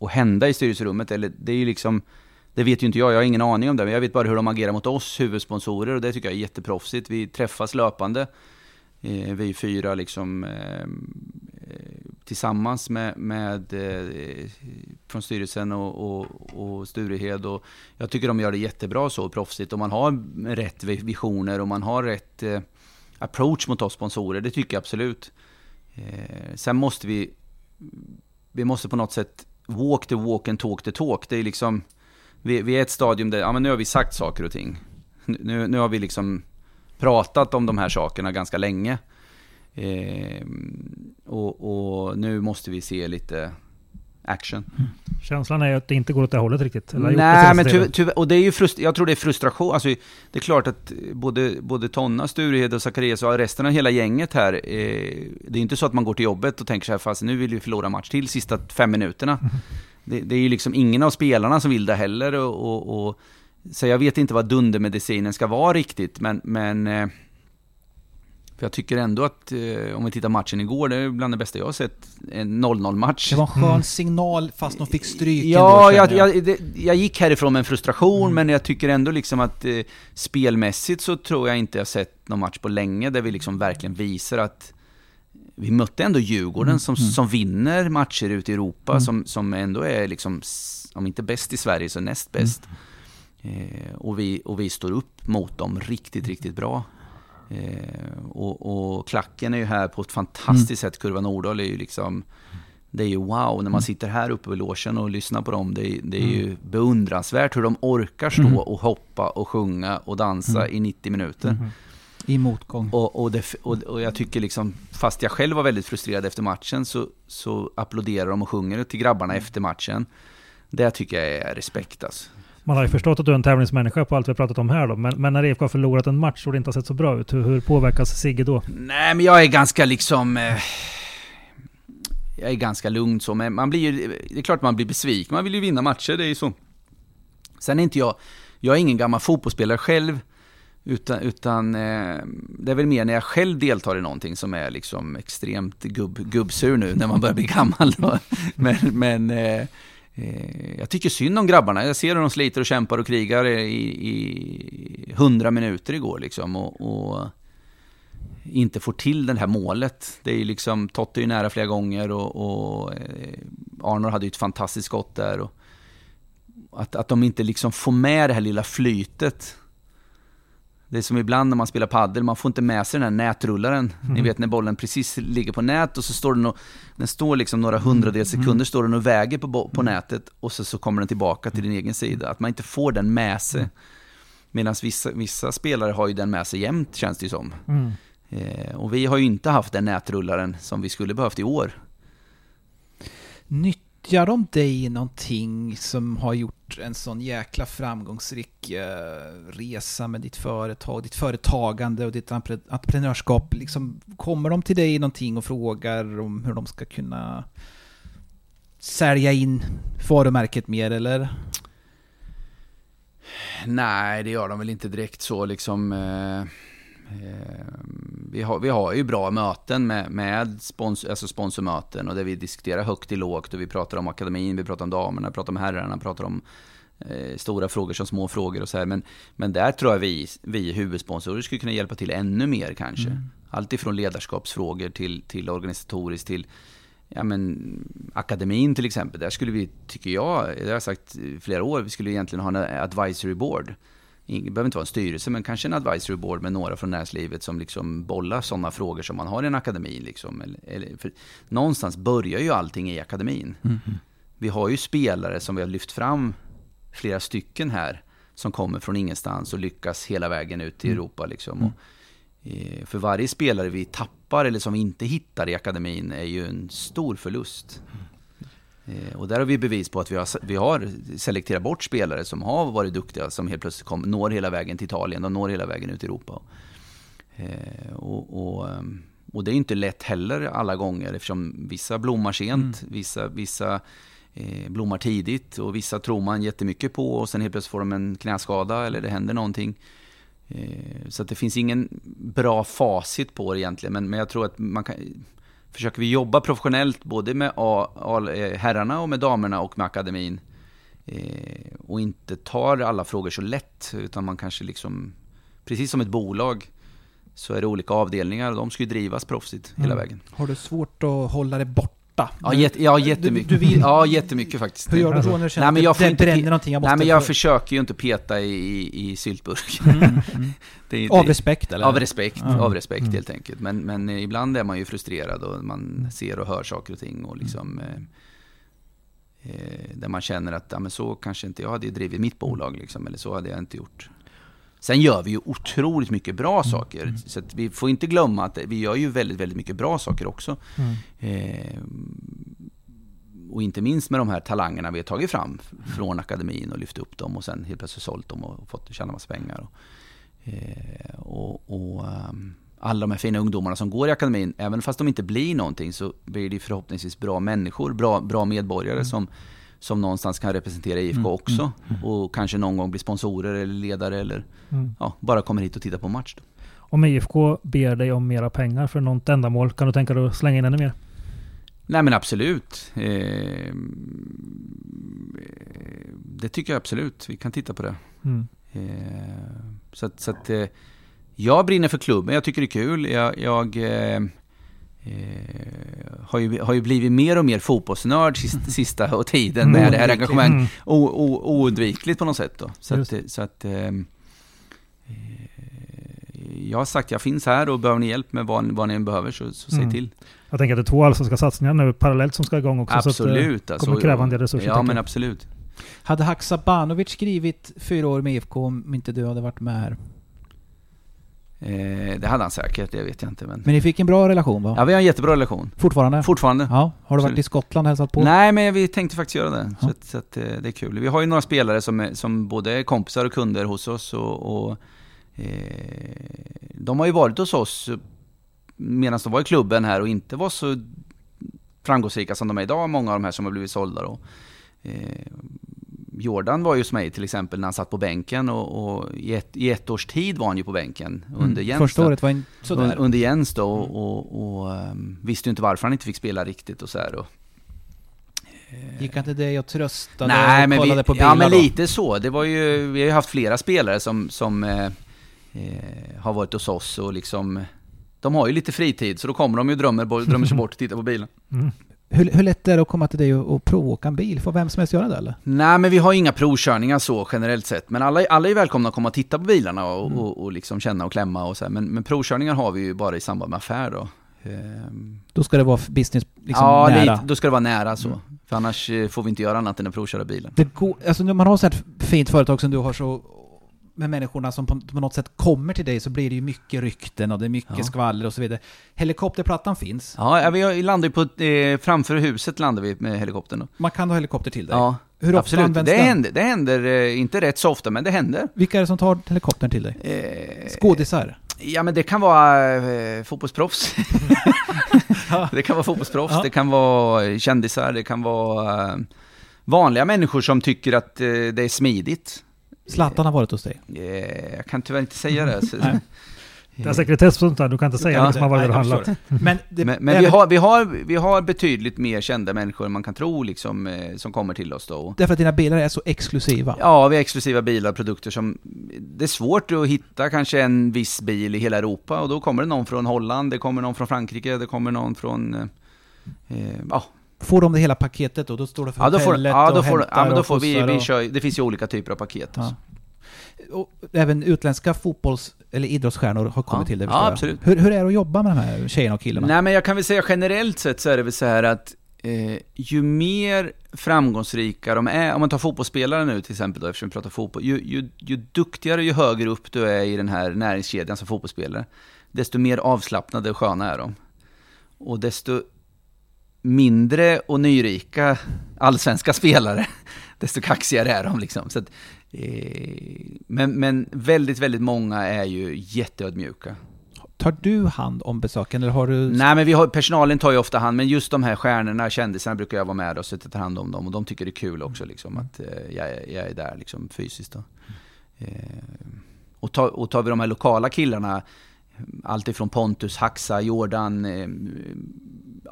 att hända i styrelserummet, eller det är ju liksom det vet ju inte jag, jag har ingen aning om det, men jag vet bara hur de agerar mot oss huvudsponsorer och det tycker jag är jätteproffsigt. Vi träffas löpande, eh, vi fyra liksom eh, tillsammans med, med eh, från styrelsen och, och, och Sturehed. Och jag tycker de gör det jättebra så, proffsigt. Och man har rätt visioner och man har rätt eh, approach mot oss sponsorer. Det tycker jag absolut. Eh, sen måste vi, vi måste på något sätt walk the walk and talk the talk. Det är liksom, vi, vi är ett stadium där, ja men nu har vi sagt saker och ting. Nu, nu har vi liksom pratat om de här sakerna ganska länge. Eh, och, och, nu måste vi se lite action. Mm. Känslan är att det inte går åt det hållet riktigt. Nej, men tyvärr, tyvärr, och det är ju frust jag tror det är frustration. Alltså, det är klart att både, både Tonna, Sturehed och Zacharias och resten av hela gänget här, eh, det är inte så att man går till jobbet och tänker så här, fast nu vill vi förlora match till sista fem minuterna. Mm. Det, det, är ju liksom ingen av spelarna som vill det heller. och, och, och så jag vet inte vad dundermedicinen ska vara riktigt, men, men eh, för jag tycker ändå att, eh, om vi tittar matchen igår, det är bland det bästa jag har sett, en 0-0 match. Det var en skön Mm. signal fast de fick stryk Ja, ändå, jag, jag, det, jag gick härifrån med en frustration, Mm. men jag tycker ändå liksom att eh, spelmässigt så tror jag inte jag sett någon match på länge där vi liksom verkligen visar att vi mötte ändå Djurgården Mm, som, mm. som vinner matcher ute i Europa, Mm. som, som ändå är liksom, om inte bäst i Sverige så näst bäst. Eh, och, vi, och vi står upp mot dem riktigt, riktigt bra. Eh, och, och klacken är ju här på ett fantastiskt sätt. Kurva Nordahl är ju liksom, det är ju wow när man sitter här uppe vid logen och lyssnar på dem. Det är, det är ju beundransvärt hur de orkar stå Mm. och hoppa och sjunga och dansa Mm. i 90 minuter. I motgång. Och, och, det, och, och jag tycker liksom, fast jag själv var väldigt frustrerad efter matchen så, så applåderar de och sjunger till grabbarna efter matchen. Det tycker jag är respekt alltså. Man har ju förstått att du är en tävlingsmänniska på allt vi har pratat om här då. Men, men när IFK har förlorat en match och det inte har sett så bra ut, hur, hur påverkas Sigge då? Nej, men jag är ganska liksom... Eh, jag är ganska lugn så, men man blir ju... Det är klart man blir besviken, man vill ju vinna matcher, det är ju så. Sen är inte jag... Jag är ingen gammal fotbollsspelare själv, utan, utan eh, det är väl mer när jag själv deltar i någonting som är liksom extremt gubb, gubbsur nu, när man börjar bli gammal då. Men, men eh, Eh, jag tycker synd om grabbarna. Jag ser hur de sliter och kämpar och krigar i, hundra minuter igår liksom. Och, och inte får till det här målet. Det är ju liksom, Totte är ju nära flera gånger och, och eh, Arnor hade ju ett fantastiskt skott där. Och att, att de inte liksom får med det här lilla flytet. Det är som ibland när man spelar paddel, man får inte med sig den här nätrullaren. Ni Mm. vet när bollen precis ligger på nät och så står den och, den står liksom några hundradels sekunder står den och väger på, på nätet och så, så kommer den tillbaka till din egen sida. Att man inte får den med sig. Medan vissa, vissa spelare har ju den med sig jämt känns det ju som. Mm. Eh, och vi har ju inte haft den nätrullaren som vi skulle behövt i år. Nyttjar de dig i någonting som har gjort en sån jäkla framgångsrik eh, resa med ditt företag, ditt företagande och ditt entreprenörskap? Liksom, kommer de till dig i någonting och frågar om hur de ska kunna sälja in varumärket mer eller? Nej, det gör de väl inte direkt så liksom. Eh, vi, har, vi har ju bra möten med, med spons, alltså sponsormöten och där vi diskuterar högt till lågt och vi pratar om akademin, vi pratar om damerna, pratar om herrarna, pratar om eh, stora frågor som små frågor och så här. Men, men där tror jag vi, vi huvudsponsorer skulle kunna hjälpa till ännu mer kanske. Mm. Allt ifrån ledarskapsfrågor till, till organisatoriskt till ja, men, akademin till exempel. Där skulle vi, tycker jag, det har jag sagt i flera år, vi skulle egentligen ha en advisory board. Det behöver inte vara en styrelse, men kanske en advisory board med några från näringslivet som liksom bollar sådana frågor som man har i en akademi. Liksom. Eller, eller, någonstans börjar ju allting i akademin. Vi har ju spelare som vi har lyft fram, flera stycken här, som kommer från ingenstans och lyckas hela vägen ut i Mm. Europa. Liksom. Och, eh, för varje spelare vi tappar eller som vi inte hittar i akademin är ju en stor förlust. Eh, Och där har vi bevis på att vi har, vi har selekterat bort spelare som har varit duktiga, som helt plötsligt kom, når hela vägen till Italien, de når hela vägen ut i Europa. Eh, Och, och, ehm, och det är inte lätt heller alla gånger eftersom vissa blommar sent, vissa, vissa eh, blommar tidigt och vissa tror man jättemycket på och sen helt plötsligt får de en knäskada eller det händer någonting. Eh, Så det finns ingen bra facit på det egentligen, men, men jag tror att man kan Försöker vi jobba professionellt både med A, A, eh, herrarna och med damerna och med akademin eh, och inte tar alla frågor så lätt utan man kanske liksom Precis som ett bolag så är det olika avdelningar och de ska ju drivas proffsigt hela Mm. vägen. Har du svårt att hålla det borta? Ja, jätte, ja jättemycket. Du, du vill, ja, jättemycket faktiskt. hur gör du då när du känner Nej, men jag att det inte bränner någonting? Jag måste Nej men jag få- försöker ju inte peta i, i, i syltburk. Mm, mm. Det, Av det, respekt eller? av respekt, Ja. av respekt Mm. helt enkelt. Men, men ibland är man ju frustrerad och man ser och hör saker och ting och liksom eh, eh, där man känner att ja, men så kanske inte jag hade drivit mitt bolag liksom, eller så hade jag inte gjort. Sen gör vi ju otroligt mycket bra saker, så att vi får inte glömma att vi gör ju väldigt, väldigt mycket bra saker också. Mm. Eh, och inte minst med de här talangerna vi har tagit fram från akademin och lyft upp dem och sen helt plötsligt sålt dem och fått tjäna massa pengar. Och, eh, och, och ehm, alla de här fina ungdomarna som går i akademin, även fast de inte blir någonting så blir det förhoppningsvis bra människor, bra, bra medborgare som, som någonstans kan representera IFK Mm, också. mm, Och kanske någon gång bli sponsorer eller ledare eller Mm. ja, bara kommer hit och tittar på match. Då. Om IFK ber dig om mera pengar för något ändamål, kan du tänka dig att slänga in ännu mer? Nej men absolut. Eh, det tycker jag absolut. Vi kan titta på det. Mm. Eh, så att, så att eh, jag brinner för klubben. Jag tycker det är kul. Jag, jag eh, eh, har, ju, har ju blivit mer och mer fotbollsnörd sista, sista och tiden med det här engagemanget. Mm. Oundvikligt på något sätt då. Så Just att, så att eh, eh, jag har sagt jag finns här och behöver ni hjälp med vad, vad ni behöver så, så säg Mm. till. Jag tänker att det är två allsvenska satsningar nu parallellt som ska igång också. Så att, eh, Absolut. det kommer kräva en del resurser. Ja men absolut. Hade Haksabanovic skrivit fyra år med IFK om inte du hade varit med här? Eh, det hade han säkert, det vet jag inte. Men... Men ni fick en bra relation va? Ja, vi har en jättebra relation. Fortfarande? Fortfarande. Ja. Har du varit Absolut. i Skottland och hälsat på? Nej, men vi tänkte faktiskt göra det. Ja. Så, att, så att, eh, det är kul. Vi har ju några spelare som, är, som både är kompisar och kunder hos oss. Och, och eh, de har ju varit hos oss medan de var i klubben här och inte var så framgångsrika som de är idag, många av de här som har blivit sålda. Då. Eh, Jordan var ju hos mig till exempel när han satt på bänken och, och i, ett, i ett års tid var han ju på bänken under Mm. Jens. Första året var en sådär. Un- Under Jens då och, och, och ehm, visste ju inte varför han inte fick spela riktigt och så här. Och, Gick han till dig och tröstade Nej, och men, kollade vi, på bilar ja, men då? lite så. Det var ju, vi har ju haft flera spelare som, som eh, eh, har varit hos oss och liksom de har ju lite fritid så då kommer de ju och drömmer, drömmer sig bort och tittar på bilen. Mm. Hur, hur lätt är det att komma till dig och, och provåka en bil? Får vem som helst göra det eller? Nej men vi har inga provkörningar så generellt sett. Men alla, alla är välkomna att komma och titta på bilarna och, Mm. och, och liksom känna och klämma och så här. Men, men provkörningar har vi ju bara i samband med affär då. Ehm, Då ska det vara business liksom ja, nära. Lite, då ska det vara nära så. Mm. För annars eh, får vi inte göra annat än att provköra bilen. Det går, alltså när man har så här fint företag som du har så med människorna som på, på något sätt kommer till dig så blir det ju mycket rykten och det är mycket Ja. skvaller och så vidare. Helikopterplattan finns. Ja, vi landar ju på, eh, framför huset landar vi med helikoptern då. Man kan ha helikopter till dig. Ja, Hur ofta absolut. används Det den? händer, det händer, eh, inte rätt så ofta, men det händer. Vilka är det som tar helikoptern till dig? Eh, Skådisar? Ja, men det kan vara eh, fotbollsproffs. det kan vara fotbollsproffs, Ja. det kan vara kändisar, det kan vara eh, vanliga människor som tycker att eh, det är smidigt. Zlatan har varit hos dig? Eh, jag kan tyvärr inte säga det. Det är sekretess på sånt där, du kan inte säga Ja, vem som har varit Nej, där och handlat. Men, det, men men vi, har, vi, har, vi har betydligt mer kända människor än man kan tro liksom, eh, som kommer till oss då. Därför att dina bilar är så exklusiva. Ja, vi har exklusiva bilar och produkter som... Det är svårt att hitta kanske en viss bil i hela Europa och då kommer det någon från Holland, det kommer någon från Frankrike, det kommer någon från... Eh, eh, ja, Får de det hela paketet då? Då står det för ja, då får, hotellet ja, då och får, hämtar ja, men då och får vi, vi kör, det finns ju olika typer av paket. Ja. Alltså. Och även utländska fotbolls eller idrottsstjärnor har kommit Ja. till dig Ja, jag. absolut. Hur, hur är det att jobba med de här tjejerna och killarna? Nej, men jag kan väl säga generellt sett så är det väl så här att eh, ju mer framgångsrika de är, om man tar fotbollsspelare nu till exempel då, eftersom vi pratar fotboll, ju, ju, ju duktigare, ju högre upp du är i den här näringskedjan som fotbollsspelare, desto mer avslappnade och sköna är de. Och desto mindre och nyrika allsvenska spelare, desto kaxigare är de liksom. Så att, eh, men, men väldigt, väldigt många är ju jätteödmjuka. Tar du hand om besöken eller har du... Nej men vi har, personalen tar ju ofta hand, men just de här stjärnorna, kändisarna brukar jag vara med och sitta och ta hand om dem och de tycker det är kul också liksom att eh, jag, är- jag är där liksom fysiskt då. Eh, och, ta, och tar vi de här lokala killarna, alltifrån Pontus, Haxa, Jordan, eh,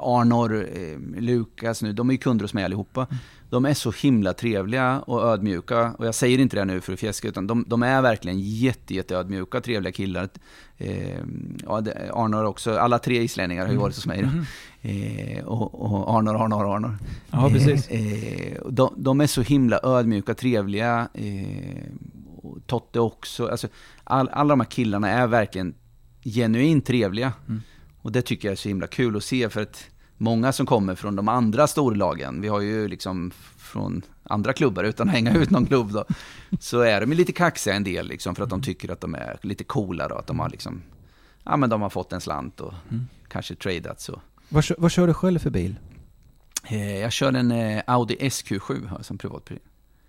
Arnor, eh, Lukas nu, de är ju kunder hos mig allihopa. De är så himla trevliga och ödmjuka. Och jag säger inte det nu för att fjäska, utan de, de är verkligen jätte, jätte ödmjuka, trevliga killar. Eh, ja, Arnor också, alla tre islänningar har ju varit hos mig. Mhm. Eh, och, och Arnor, Arnor, Arnor. Ja, precis. Eh, och de, de är så himla ödmjuka, trevliga. Eh, Totte också. Alltså, all, alla de här killarna är verkligen genuint trevliga. Mm. Och det tycker jag är så himla kul att se för att många som kommer från de andra storlagen, vi har ju liksom från andra klubbar utan att hänga ut någon klubb då, så är de ju lite kaxiga en del liksom för att de tycker att de är lite coola då, att de har liksom, ja men de har fått en slant och Mm. kanske tradat så. Vad, vad kör du själv för bil? Eh, jag kör en eh, Audi SQ7 har jag som privatpris.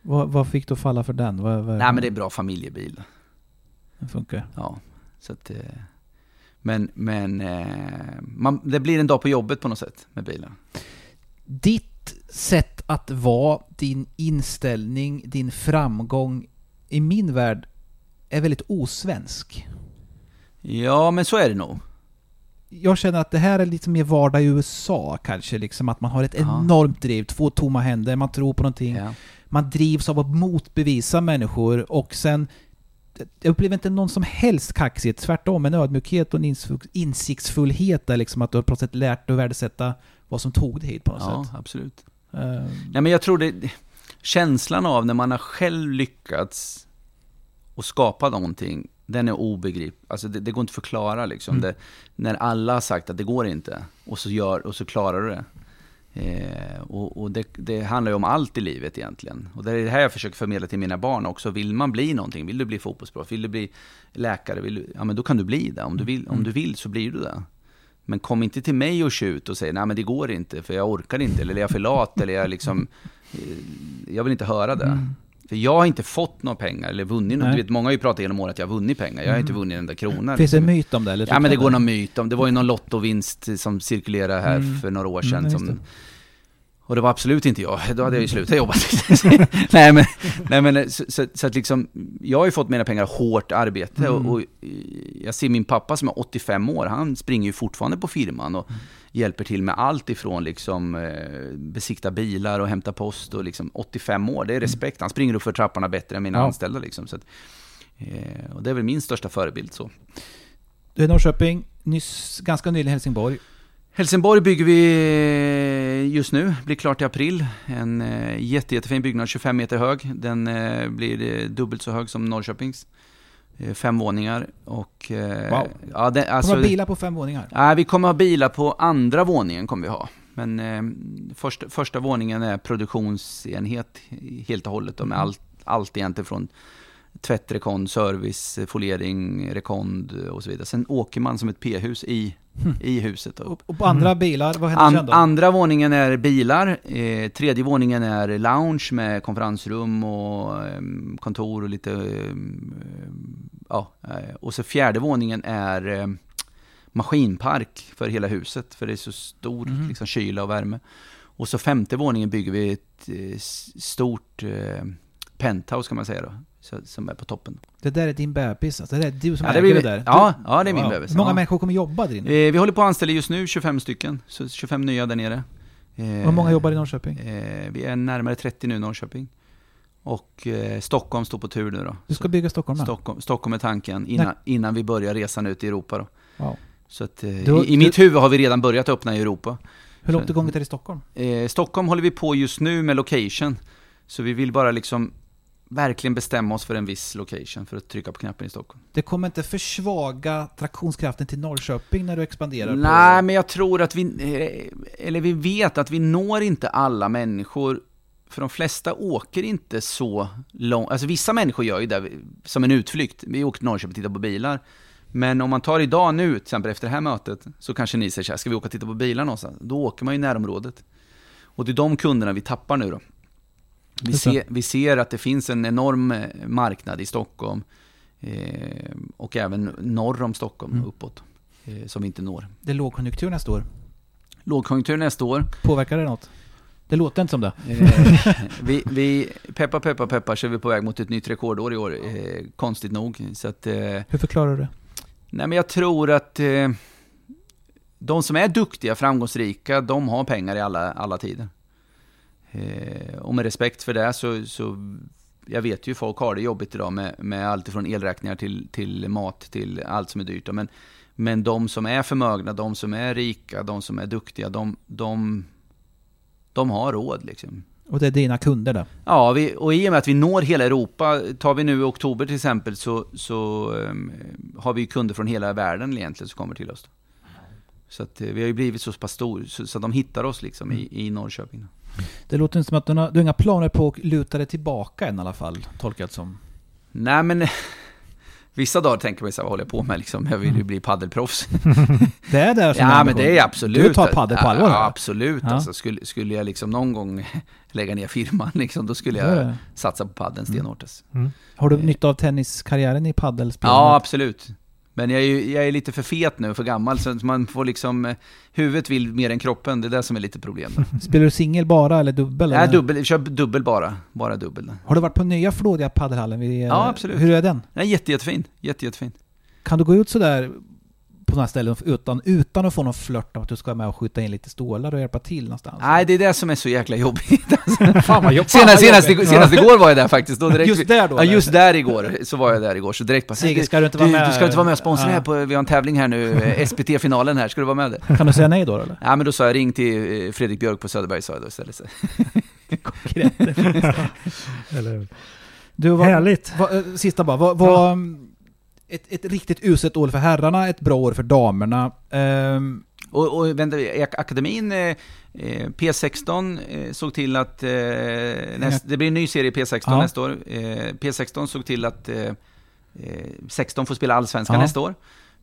Vad, vad fick du falla för den? Vad, vad, Nej men det är bra familjebil. Den funkar. Ja, så att, eh, men men eh, man, det blir en dag på jobbet på något sätt med bilen. Ditt sätt att vara din inställning, din framgång i min värld är väldigt osvensk. Ja, men så är det nog. Jag känner att det här är lite mer vardag i USA kanske, liksom att man har ett Ja. enormt driv, två tomma händer, man tror på någonting. Ja. Man drivs av att motbevisa människor och sen jag upplever inte någon som helst kaxighet, tvärtom en ödmjukhet och en ins- insiktsfullhet där liksom att du har på något sätt lärt dig att värdesätta vad som tog dig hit på något ja, sätt. absolut. Eh, Nej, men jag tror det... Känslan av när man har själv lyckats och skapa någonting, den är obegriplig. Alltså det, det går inte att förklara liksom. Mm. Det, när alla har sagt att det går inte, och så, gör, och så klarar du det. Eh, och och det, det handlar ju om allt i livet egentligen. Och det är det här jag försöker förmedla till mina barn också. Vill man bli någonting, vill du bli fotbollsproffs, vill du bli läkare, vill du, ja men då kan du bli det. Om du vill, om du vill så blir du det. Men kom inte till mig och tjut och säg nej men det går inte, för jag orkar inte, eller är jag för lat, eller jag liksom... eh, Jag vill inte höra det. Mm. För jag har inte fått några pengar, eller vunnit något. Du vet, många har ju pratat genom året att jag har vunnit pengar. Jag har inte vunnit en enda krona. Finns det en liksom. myt om det? Eller Ja men det går någon... myt om, det var ju någon lottovinst som cirkulerade här Mm. för några år Mm, sedan. just som, och det var absolut inte jag, då hade jag ju slutat jobba. nej men, nej, men så, så, så att liksom, jag har ju fått mina pengar hårt arbete Mm. och, och jag ser min pappa som är 85 år, han springer ju fortfarande på firman och hjälper till med allt ifrån liksom eh, besikta bilar och hämta post och liksom 85 år, det är respekt. Han springer upp för trapporna bättre än mina Ja. anställda liksom. Så att, eh, och det är väl min största förebild så. Du är Norrköping, nyss, ganska nyligen Helsingborg. Helsingborg bygger vi just nu, blir klart i april. En eh, jätte, jättefin byggnad, 25 meter hög. Den blir dubbelt så hög som Norrköpings. Eh, fem våningar och... Eh, Wow. Ja, det, Alltså, alltså, har bilar på fem våningar. Nej, vi kommer ha bilar på andra våningen kommer vi ha. Men eh, första, första våningen är produktionsenhet helt och hållet. då, Med allt, allt egentligen från tvätt, rekond, service, folering, rekond och så vidare. Sen åker man som ett p-hus i. i huset. Då. Och, och på andra bilar, vad händer An, sen då? andra våningen är bilar, eh, tredje våningen är lounge med konferensrum och eh, kontor och lite... Eh, ja, och så fjärde våningen är eh, maskinpark för hela huset, för det är så stor Mhm. liksom, kyla och värme. Och så femte våningen bygger vi ett eh, stort eh, penthouse kan man säga då, som är på toppen. Det där är din bebis, alltså. det är du som Ja, det äger blir- det där. ja, Du- ja, det är min bebis, Hur många ja. människor kommer jobba där inne? Eh, vi håller på att anställa just nu 25 stycken, så 25 nya där nere. Eh, Hur många jobbar i Norrköping? Eh, vi är närmare 30 nu i Norrköping. Och eh, Stockholm står på tur nu då. Du ska Så bygga Stockholm med? Stockholm, Stockholm är tanken innan, innan vi börjar resan ut i Europa då. Wow. Så att, Du- i, i mitt huvud har vi redan börjat öppna i Europa. Hur långt är gånget är i Stockholm? Stockholm håller vi på just nu med location. Så vi vill bara liksom verkligen bestämma oss för en viss location för att trycka på knappen i Stockholm. Det kommer inte försvaga traktionskraften till Norrköping när du expanderar? Nej, på... men jag tror att vi, eh, eller vi vet att vi når inte alla människor. För de flesta åker inte så långt, alltså vissa människor gör ju det som en utflykt. Vi åker till Norrköping och tittar på bilar. Men om man tar idag nu, till exempel efter det här mötet, så kanske ni säger så här, ska vi åka och titta på bilar någonstans? Då åker man ju i närområdet. Och det är de kunderna vi tappar nu då. Vi ser, vi ser att det finns en enorm eh, marknad i Stockholm. Eh, och även norr om Stockholm, Mm. uppåt. Eh, som vi inte når. Det är lågkonjunktur nästa år. Lågkonjunktur nästa år. Påverkar det något? Det låter inte som det. Eh, vi, vi, peppa, peppa, peppa, så är vi på väg mot ett nytt rekordår i år. Eh, konstigt nog. Så att, eh, Hur förklarar du det? nej men jag tror att eh, de som är duktiga, framgångsrika, de har pengar i alla, alla tider. Eh, och med respekt för det så, så jag vet ju folk har det jobbigt idag med, med allt från elräkningar till, till mat till allt som är dyrt. Men, men de som är förmögna, de som är rika, de som är duktiga, de, de, de har råd liksom. Och det är dina kunder där. Ja, vi, och i och med att vi når hela Europa, tar vi nu i oktober till exempel, så, så um, har vi kunder från hela världen egentligen som kommer till oss. Så att, eh, vi har ju blivit så pass stor, så, så att de hittar oss liksom i, i Norrköping. Det låter inte som att du har, du har inga planer på att luta dig tillbaka än i alla fall, tolkat som. Nej men, vissa dagar tänker man så här, vad håller jag på med liksom? Jag vill ju bli paddelproffs. Det är där som ja men det är absolut. Du tar paddel på allvar? Ja, absolut. Ja. Alltså, skulle, skulle jag liksom någon gång lägga ner firman, liksom, då skulle Det jag det. satsa på paddeln stenhårt. alltså. Har du nytta av tenniskarriären i paddelspel? Ja, absolut. Men jag är, ju, jag är lite för fet nu, för gammal, så man får liksom... eh, Huvudet vill mer än kroppen, det är det som är lite problem. Spelar du singel bara eller dubbel? Nej, eller? dubbel, jag kör dubbel bara. Bara dubbel. Har du varit på nya Flådiga paddelhallen? Vid, Ja, absolut. Hur är den? Nej, jätte, jättefin. Jätte, jättefin. Kan du gå ut sådär på några ställen utan, utan att få någon flört om att du ska med och skjuta in lite stålar och hjälpa till någonstans? Nej, det är det som är så jäkla jobbigt. Fan vad jobbigt. senast, senast, igår- senast igår var jag där faktiskt. Då direkt, Just där då? Ja, just där igår. Så var jag där igår. Så direkt bara... Sigge, ska du inte du, vara med? du ska inte vara med och sponsra Ja. här på... Vi har en tävling här nu, eh, SPT-finalen här. Ska du vara med där? Kan du säga nej då eller? Ja, men då sa jag ring till eh, Fredrik Björk på Söderberg, sa jag då istället. Så. Eller, Du, vad, Härligt. vad, eh, sista bara. Vad, vad, ett, ett riktigt uselt år för herrarna, ett bra år för damerna. Ehm, Och, och vänta, ak- akademin, eh, eh, P16 eh, såg till att... Eh, näst, det blir en ny serie P16 Ja. nästa år. Eh, P16 såg till att eh, eh, 16 får spela allsvenskan Ja. nästa år.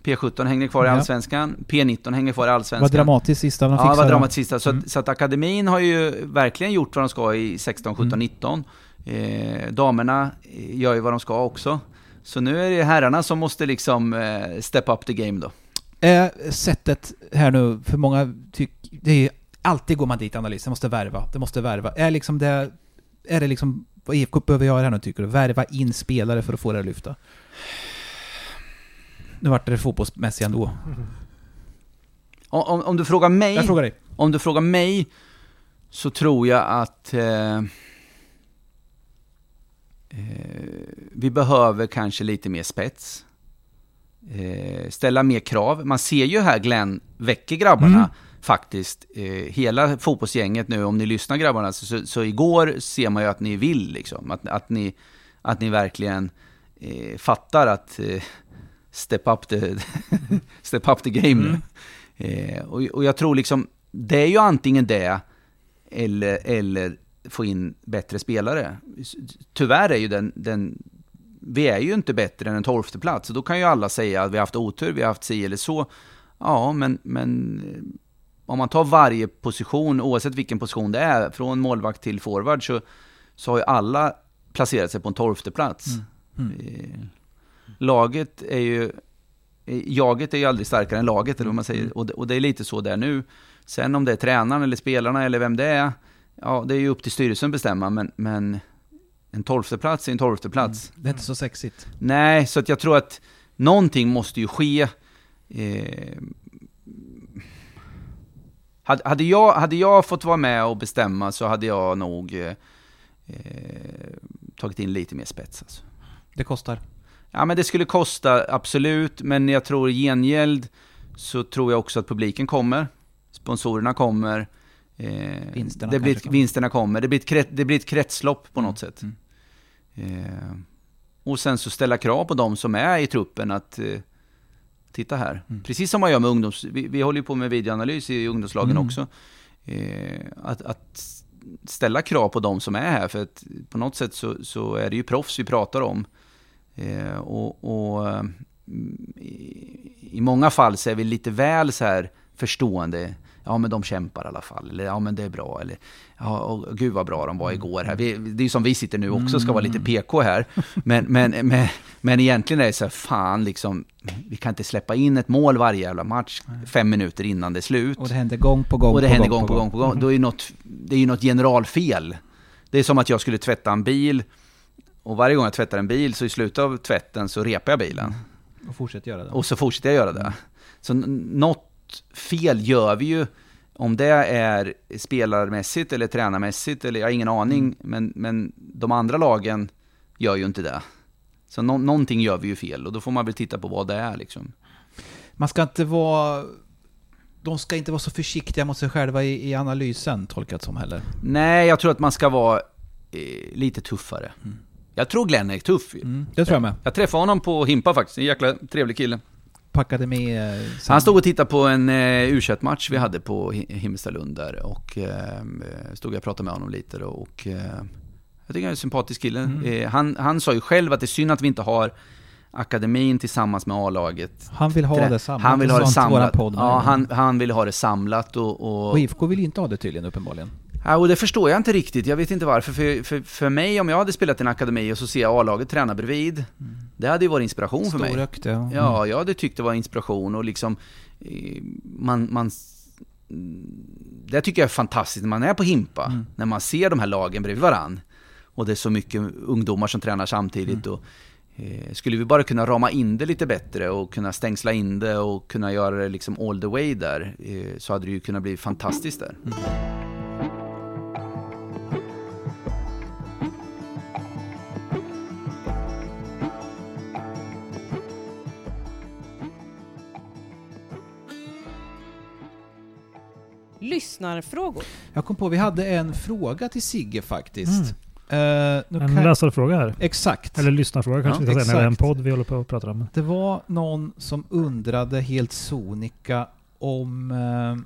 P17 hänger kvar i allsvenskan. P19 hänger kvar i allsvenskan. vad dramatiskt sista de Ja, det var fixade. dramat sista. Så, Mm. att, så att akademin har ju verkligen gjort vad de ska i 16, 17, Mm. 19. Eh, damerna gör ju vad de ska också. Så nu är det herrarna som måste liksom eh, step up the game då. Är sättet här nu, för många tycker... Det är alltid går man dit analys, det måste värva, det måste värva. Är liksom det... Är det liksom vad IFK behöver göra här nu tycker du? Värva in spelare för att få det att lyfta? Nu vart det fotbollsmässigt ändå. Om, om, om du frågar mig... Jag frågar dig. Om du frågar mig så tror jag att eh, eh, vi behöver kanske lite mer spets. Eh, ställa mer krav. Man ser ju här Glenn väcker grabbarna Mm. faktiskt. Eh, hela fotbollsgänget nu, om ni lyssnar grabbarna, så, så, så igår ser man ju att ni vill liksom. Att, att, ni, att ni verkligen eh, fattar att eh, step, up the, step up the game nu. Eh, och, och jag tror liksom, det är ju antingen det eller, eller få in bättre spelare. Tyvärr är ju den, den vi är ju inte bättre än en tolfte plats. Så då kan ju alla säga att vi har haft otur, vi har haft si eller så. Ja, men, men eh, om man tar varje position, oavsett vilken position det är, från målvakt till forward, så, så har ju alla placerat sig på en tolfte plats. Mm. Eh, Laget är ju, eh, jaget är ju aldrig starkare än laget, eller vad man säger. Och det, och det är lite så där nu. Sen om det är tränaren eller spelarna eller vem det är, ja, det är ju upp till styrelsen att bestämma, men, men en tolfte plats är en tolfte plats. Det är inte så sexigt. Nej, så att jag tror att någonting måste ju ske. Eh, hade, hade, jag, hade jag fått vara med och bestämma så hade jag nog eh, eh, tagit in lite mer spets. Alltså. Det kostar. Ja, men det skulle kosta, absolut. Men jag tror i gengäld så tror jag också att publiken kommer. Sponsorerna kommer. Eh, Vinsterna det blir, kanske kommer. vinsterna kommer. Det blir, ett det blir ett kretslopp på något sätt. Mm. Eh, och sen så ställa krav på de som är i truppen att eh, titta här. Mm. Precis som man gör med ungdoms... Vi, vi håller ju på med videoanalys i ungdomslagen Mm. också. Eh, att, att ställa krav på de som är här. För att på något sätt så, så är det ju proffs vi pratar om. Eh, och och eh, i, i många fall så är vi lite väl så här förstående. Ja men de kämpar i alla fall. Eller ja men det är bra. Eller ja och, gud vad bra de var igår här. Vi, det är som vi sitter nu också, ska vara lite PK här. Men, men, men, men egentligen är det så här, fan liksom, vi kan inte släppa in ett mål varje jävla match fem minuter innan det är slut. Och det händer gång på gång Och det på händer gång på gång på gång. Då är ju något, det är ju något generalfel. Det är som att jag skulle tvätta en bil och varje gång jag tvättar en bil så i slutet av tvätten så repar jag bilen. Och fortsätt göra det. Och så fortsätter jag göra det. Så n- något fel gör vi ju. Om det är spelarmässigt eller tränarmässigt, eller jag har ingen aning. Men, men de andra lagen gör ju inte det. Så nå- någonting gör vi ju fel och då får man väl titta på vad det är liksom. Man ska inte vara... De ska inte vara så försiktiga mot sig själva i, i analysen, tolkat som heller. Nej, jag tror att man ska vara eh, lite tuffare. Jag tror Glenn är tuff. Mm, det tror jag med. Jag träffade honom på Himpa faktiskt, en jäkla trevlig kille. På akademi... eh, sen- Han stod och tittade på en eh, u match vi hade på Hi- Himmelstalund där och eh, stod och pratade med honom lite då, och eh, jag tycker han är en sympatisk kille. Mm. Eh, han, han sa ju själv att det är synd att vi inte har akademin tillsammans med A-laget. Han vill ha Trä- det samlat. Han vill ha det samlat. Ja, med. han, han vill ha det samlat och, och Och IFK vill ju inte ha det tydligen, uppenbarligen. Ja, och det förstår jag inte riktigt. Jag vet inte varför. För, för, för mig, om jag hade spelat i en akademi och så ser jag A-laget träna bredvid. Mm. Det hade ju varit inspiration för mig. Storökt, ja. Mm. ja, jag hade tyckt det var inspiration och liksom man, man det tycker jag är fantastiskt när man är på Himpa, mm. när man ser de här lagen bredvid varann. Och det är så mycket ungdomar som tränar samtidigt. Mm. Och, eh, skulle vi bara kunna rama in det lite bättre och kunna stängsla in det och kunna göra det liksom all the way där, eh, så hade det ju kunnat bli fantastiskt där. Lyssnarfrågor. Jag kom på, vi hade en fråga till Sigge faktiskt. Mm. Uh, en kan... läsarfråga här. Exakt. Eller lyssnarfråga kanske ja, vi ska säga, när det är en podd vi håller på att prata om. Det var någon som undrade helt sonika om... Uh,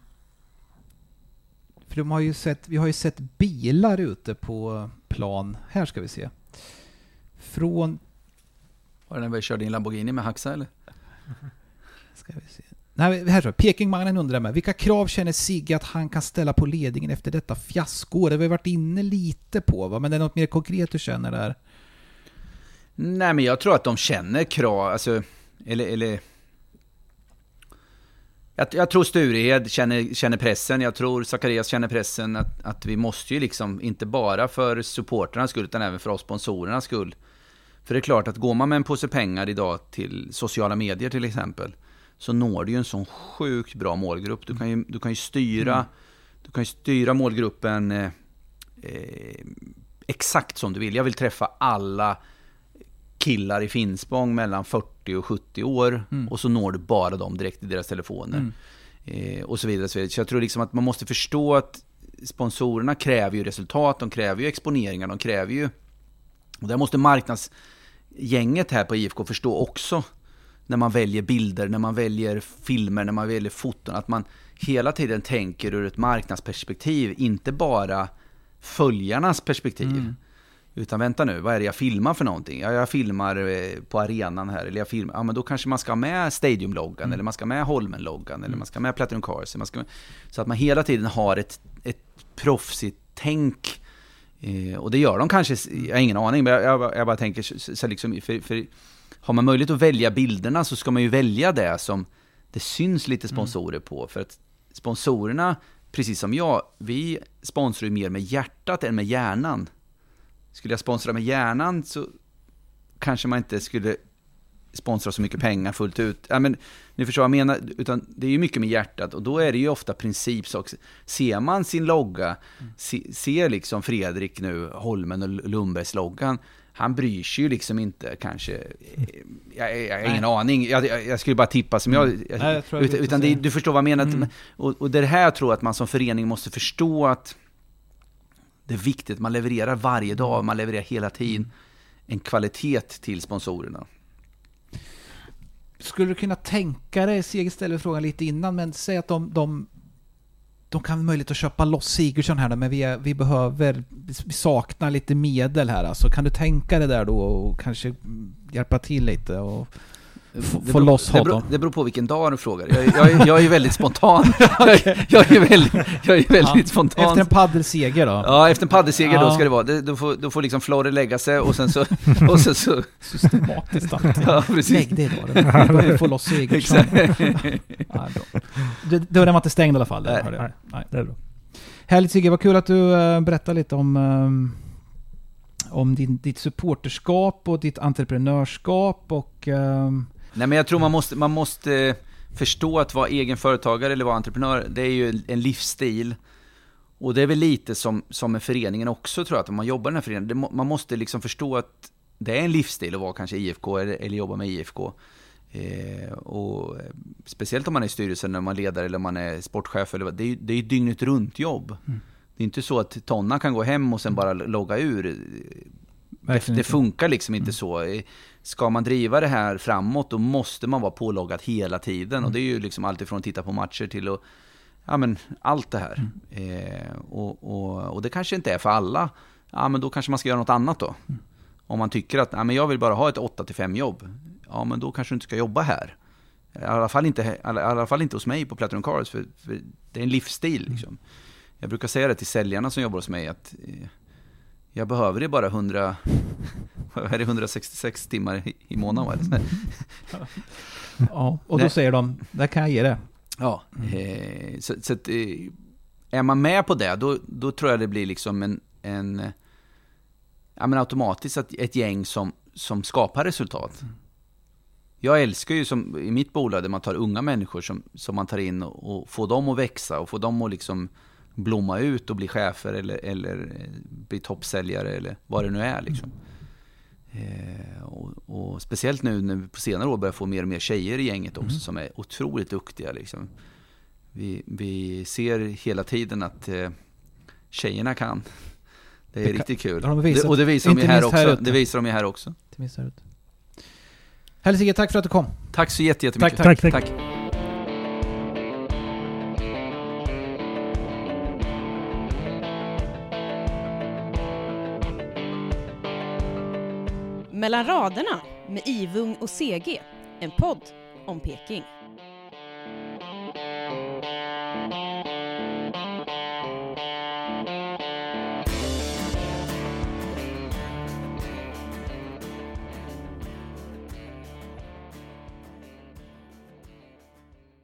för de har ju sett, vi har ju sett bilar ute på plan. Här ska vi se. Från... Var det när vi körde in Lamborghini med Haxa eller? Ska vi se. Nej, här så. Pekingmannen undrar med. Vilka krav känner Sigge att han kan ställa på ledningen efter detta fiasko? Det har vi varit inne lite på, va? men det är något mer konkret du känner där? Nej, men jag tror att de känner krav, alltså, eller, eller jag, jag, tror Sturehed känner, känner pressen, jag tror Zacharias känner pressen att, att vi måste ju liksom, inte bara för supporternas skull, utan även för oss sponsorernas skull. För det är klart att går man med en påse pengar idag till sociala medier till exempel, så når du ju en sån sjukt bra målgrupp. Du kan ju, du kan ju, styra, mm. du kan ju styra målgruppen eh, eh, exakt som du vill. Jag vill träffa alla killar i Finspång mellan 40 och 70 år mm. och så når du bara dem direkt i deras telefoner. Mm. Eh, och så vidare, så vidare. Så jag tror liksom att man måste förstå att sponsorerna kräver ju resultat, de kräver ju exponeringar, de kräver ju... Och där måste marknadsgänget här på IFK förstå också när man väljer bilder, när man väljer filmer, när man väljer foton, att man hela tiden tänker ur ett marknadsperspektiv, inte bara följarnas perspektiv. Mm. Utan vänta nu, vad är det jag filmar för någonting? Ja, jag filmar eh, på arenan här, eller jag filmar, ja men då kanske man ska ha med Stadium-loggan, mm. eller man ska ha med Holmen-loggan, mm. eller man ska ha med Platinum Cars. Man ska, så att man hela tiden har ett, ett proffsigt tänk. Eh, och det gör de kanske, jag har ingen aning, men jag, jag, jag bara tänker, så, så liksom, för, för har man möjlighet att välja bilderna så ska man ju välja det som det syns lite mm. sponsorer på. För att sponsorerna, precis som jag, vi sponsrar ju mer med hjärtat än med hjärnan. Skulle jag sponsra med hjärnan så kanske man inte skulle sponsra så mycket pengar fullt ut. Ja, men, ni förstår vad jag menar, utan det är ju mycket med hjärtat och då är det ju ofta principsak. Ser man sin logga, mm. se, ser liksom Fredrik nu, Holmen och Lundbergs loggan, han bryr sig ju liksom inte kanske. Jag, jag, jag har ingen aning. Jag, jag, skulle bara tippa som jag... Mm. Nej, jag utan, utan det, du förstår vad jag menar. Mm. Och, och det här tror jag att man som förening måste förstå att det är viktigt. Man levererar varje dag, man levererar hela tiden en kvalitet till sponsorerna. Skulle du kunna tänka dig, Seger ställde frågan lite innan, men säg att de, de de kan ha möjlighet att köpa loss Sigurdsson här men vi, är, vi behöver, vi saknar lite medel här alltså. Kan du tänka dig där då och kanske hjälpa till lite och få beror, loss honom? Det beror, det beror på vilken dag du frågar. Jag, jag, jag är ju väldigt spontan. jag, jag, är väldigt, jag är väldigt ja. spontan. Efter en paddelseger då? Ja, efter en paddelseger ja. då ska det vara. Det, då, får, då får liksom Florre lägga sig och sen så... och sen så Systematiskt alltid. Ja, precis. Lägg dig då. Du får loss Sigurdsson. ja, Dörren var inte stängd i alla fall. Nej. Nej. Nej. Det är bra. Härligt Sigge, vad kul att du uh, berättar lite om um, om din, ditt supporterskap och ditt entreprenörskap och um, Nej men jag tror man måste, man måste förstå att vara egen företagare eller vara entreprenör, det är ju en livsstil. Och det är väl lite som, som med föreningen också tror jag, att om man jobbar i den här föreningen, det, man måste liksom förstå att det är en livsstil att vara kanske IFK eller, eller jobba med IFK. Eh, och speciellt om man är i styrelsen, när man är ledare eller man är sportchef, eller, det, är, det är ju dygnet runt jobb. Mm. Det är inte så att Tonna kan gå hem och sen bara logga ur. Det, det, funkar liksom inte mm. så ska man driva det här framåt då måste man vara påloggad hela tiden. Mm. Och det är ju liksom alltifrån att titta på matcher till att, ja men allt det här. Mm. Eh, och, och, och, det kanske inte är för alla. Ja men då kanske man ska göra något annat då. Mm. Om man tycker att, ja men jag vill bara ha ett 8-5 jobb. Ja men då kanske du inte ska jobba här. I alla fall inte, i alla fall inte hos mig på Platinum Cars, för, för det är en livsstil. Mm. Liksom. jag brukar säga det till säljarna som jobbar hos mig att eh, jag behöver det bara 100, vad är det, 166 timmar i, i månaden. Va? Ja, och då Nej. säger de, där kan jag ge det. Ja, eh, så, så att, eh, är man med på det, då, då tror jag det blir liksom en, en ja men automatiskt ett, ett gäng som, som skapar resultat. Jag älskar ju som i mitt bolag där man tar unga människor som, som man tar in och, och får dem att växa och får dem att liksom blomma ut och bli chefer eller, eller eh, bli toppsäljare eller vad det nu är liksom. Eh, och, och speciellt nu när vi på senare år börjar få mer och mer tjejer i gänget också som är otroligt duktiga. Liksom. Vi, vi ser hela tiden att eh, tjejerna kan. Det är Det kan- riktigt kul. de visat. Det, och det visar de ju här här också. ute. det visar de ju här också. Minst här ute. Sigge, tack för att du kom. Tack så jätte- jättemycket. Tack, tack. tack. Mellan raderna med Ivung och CG, en podd om Peking.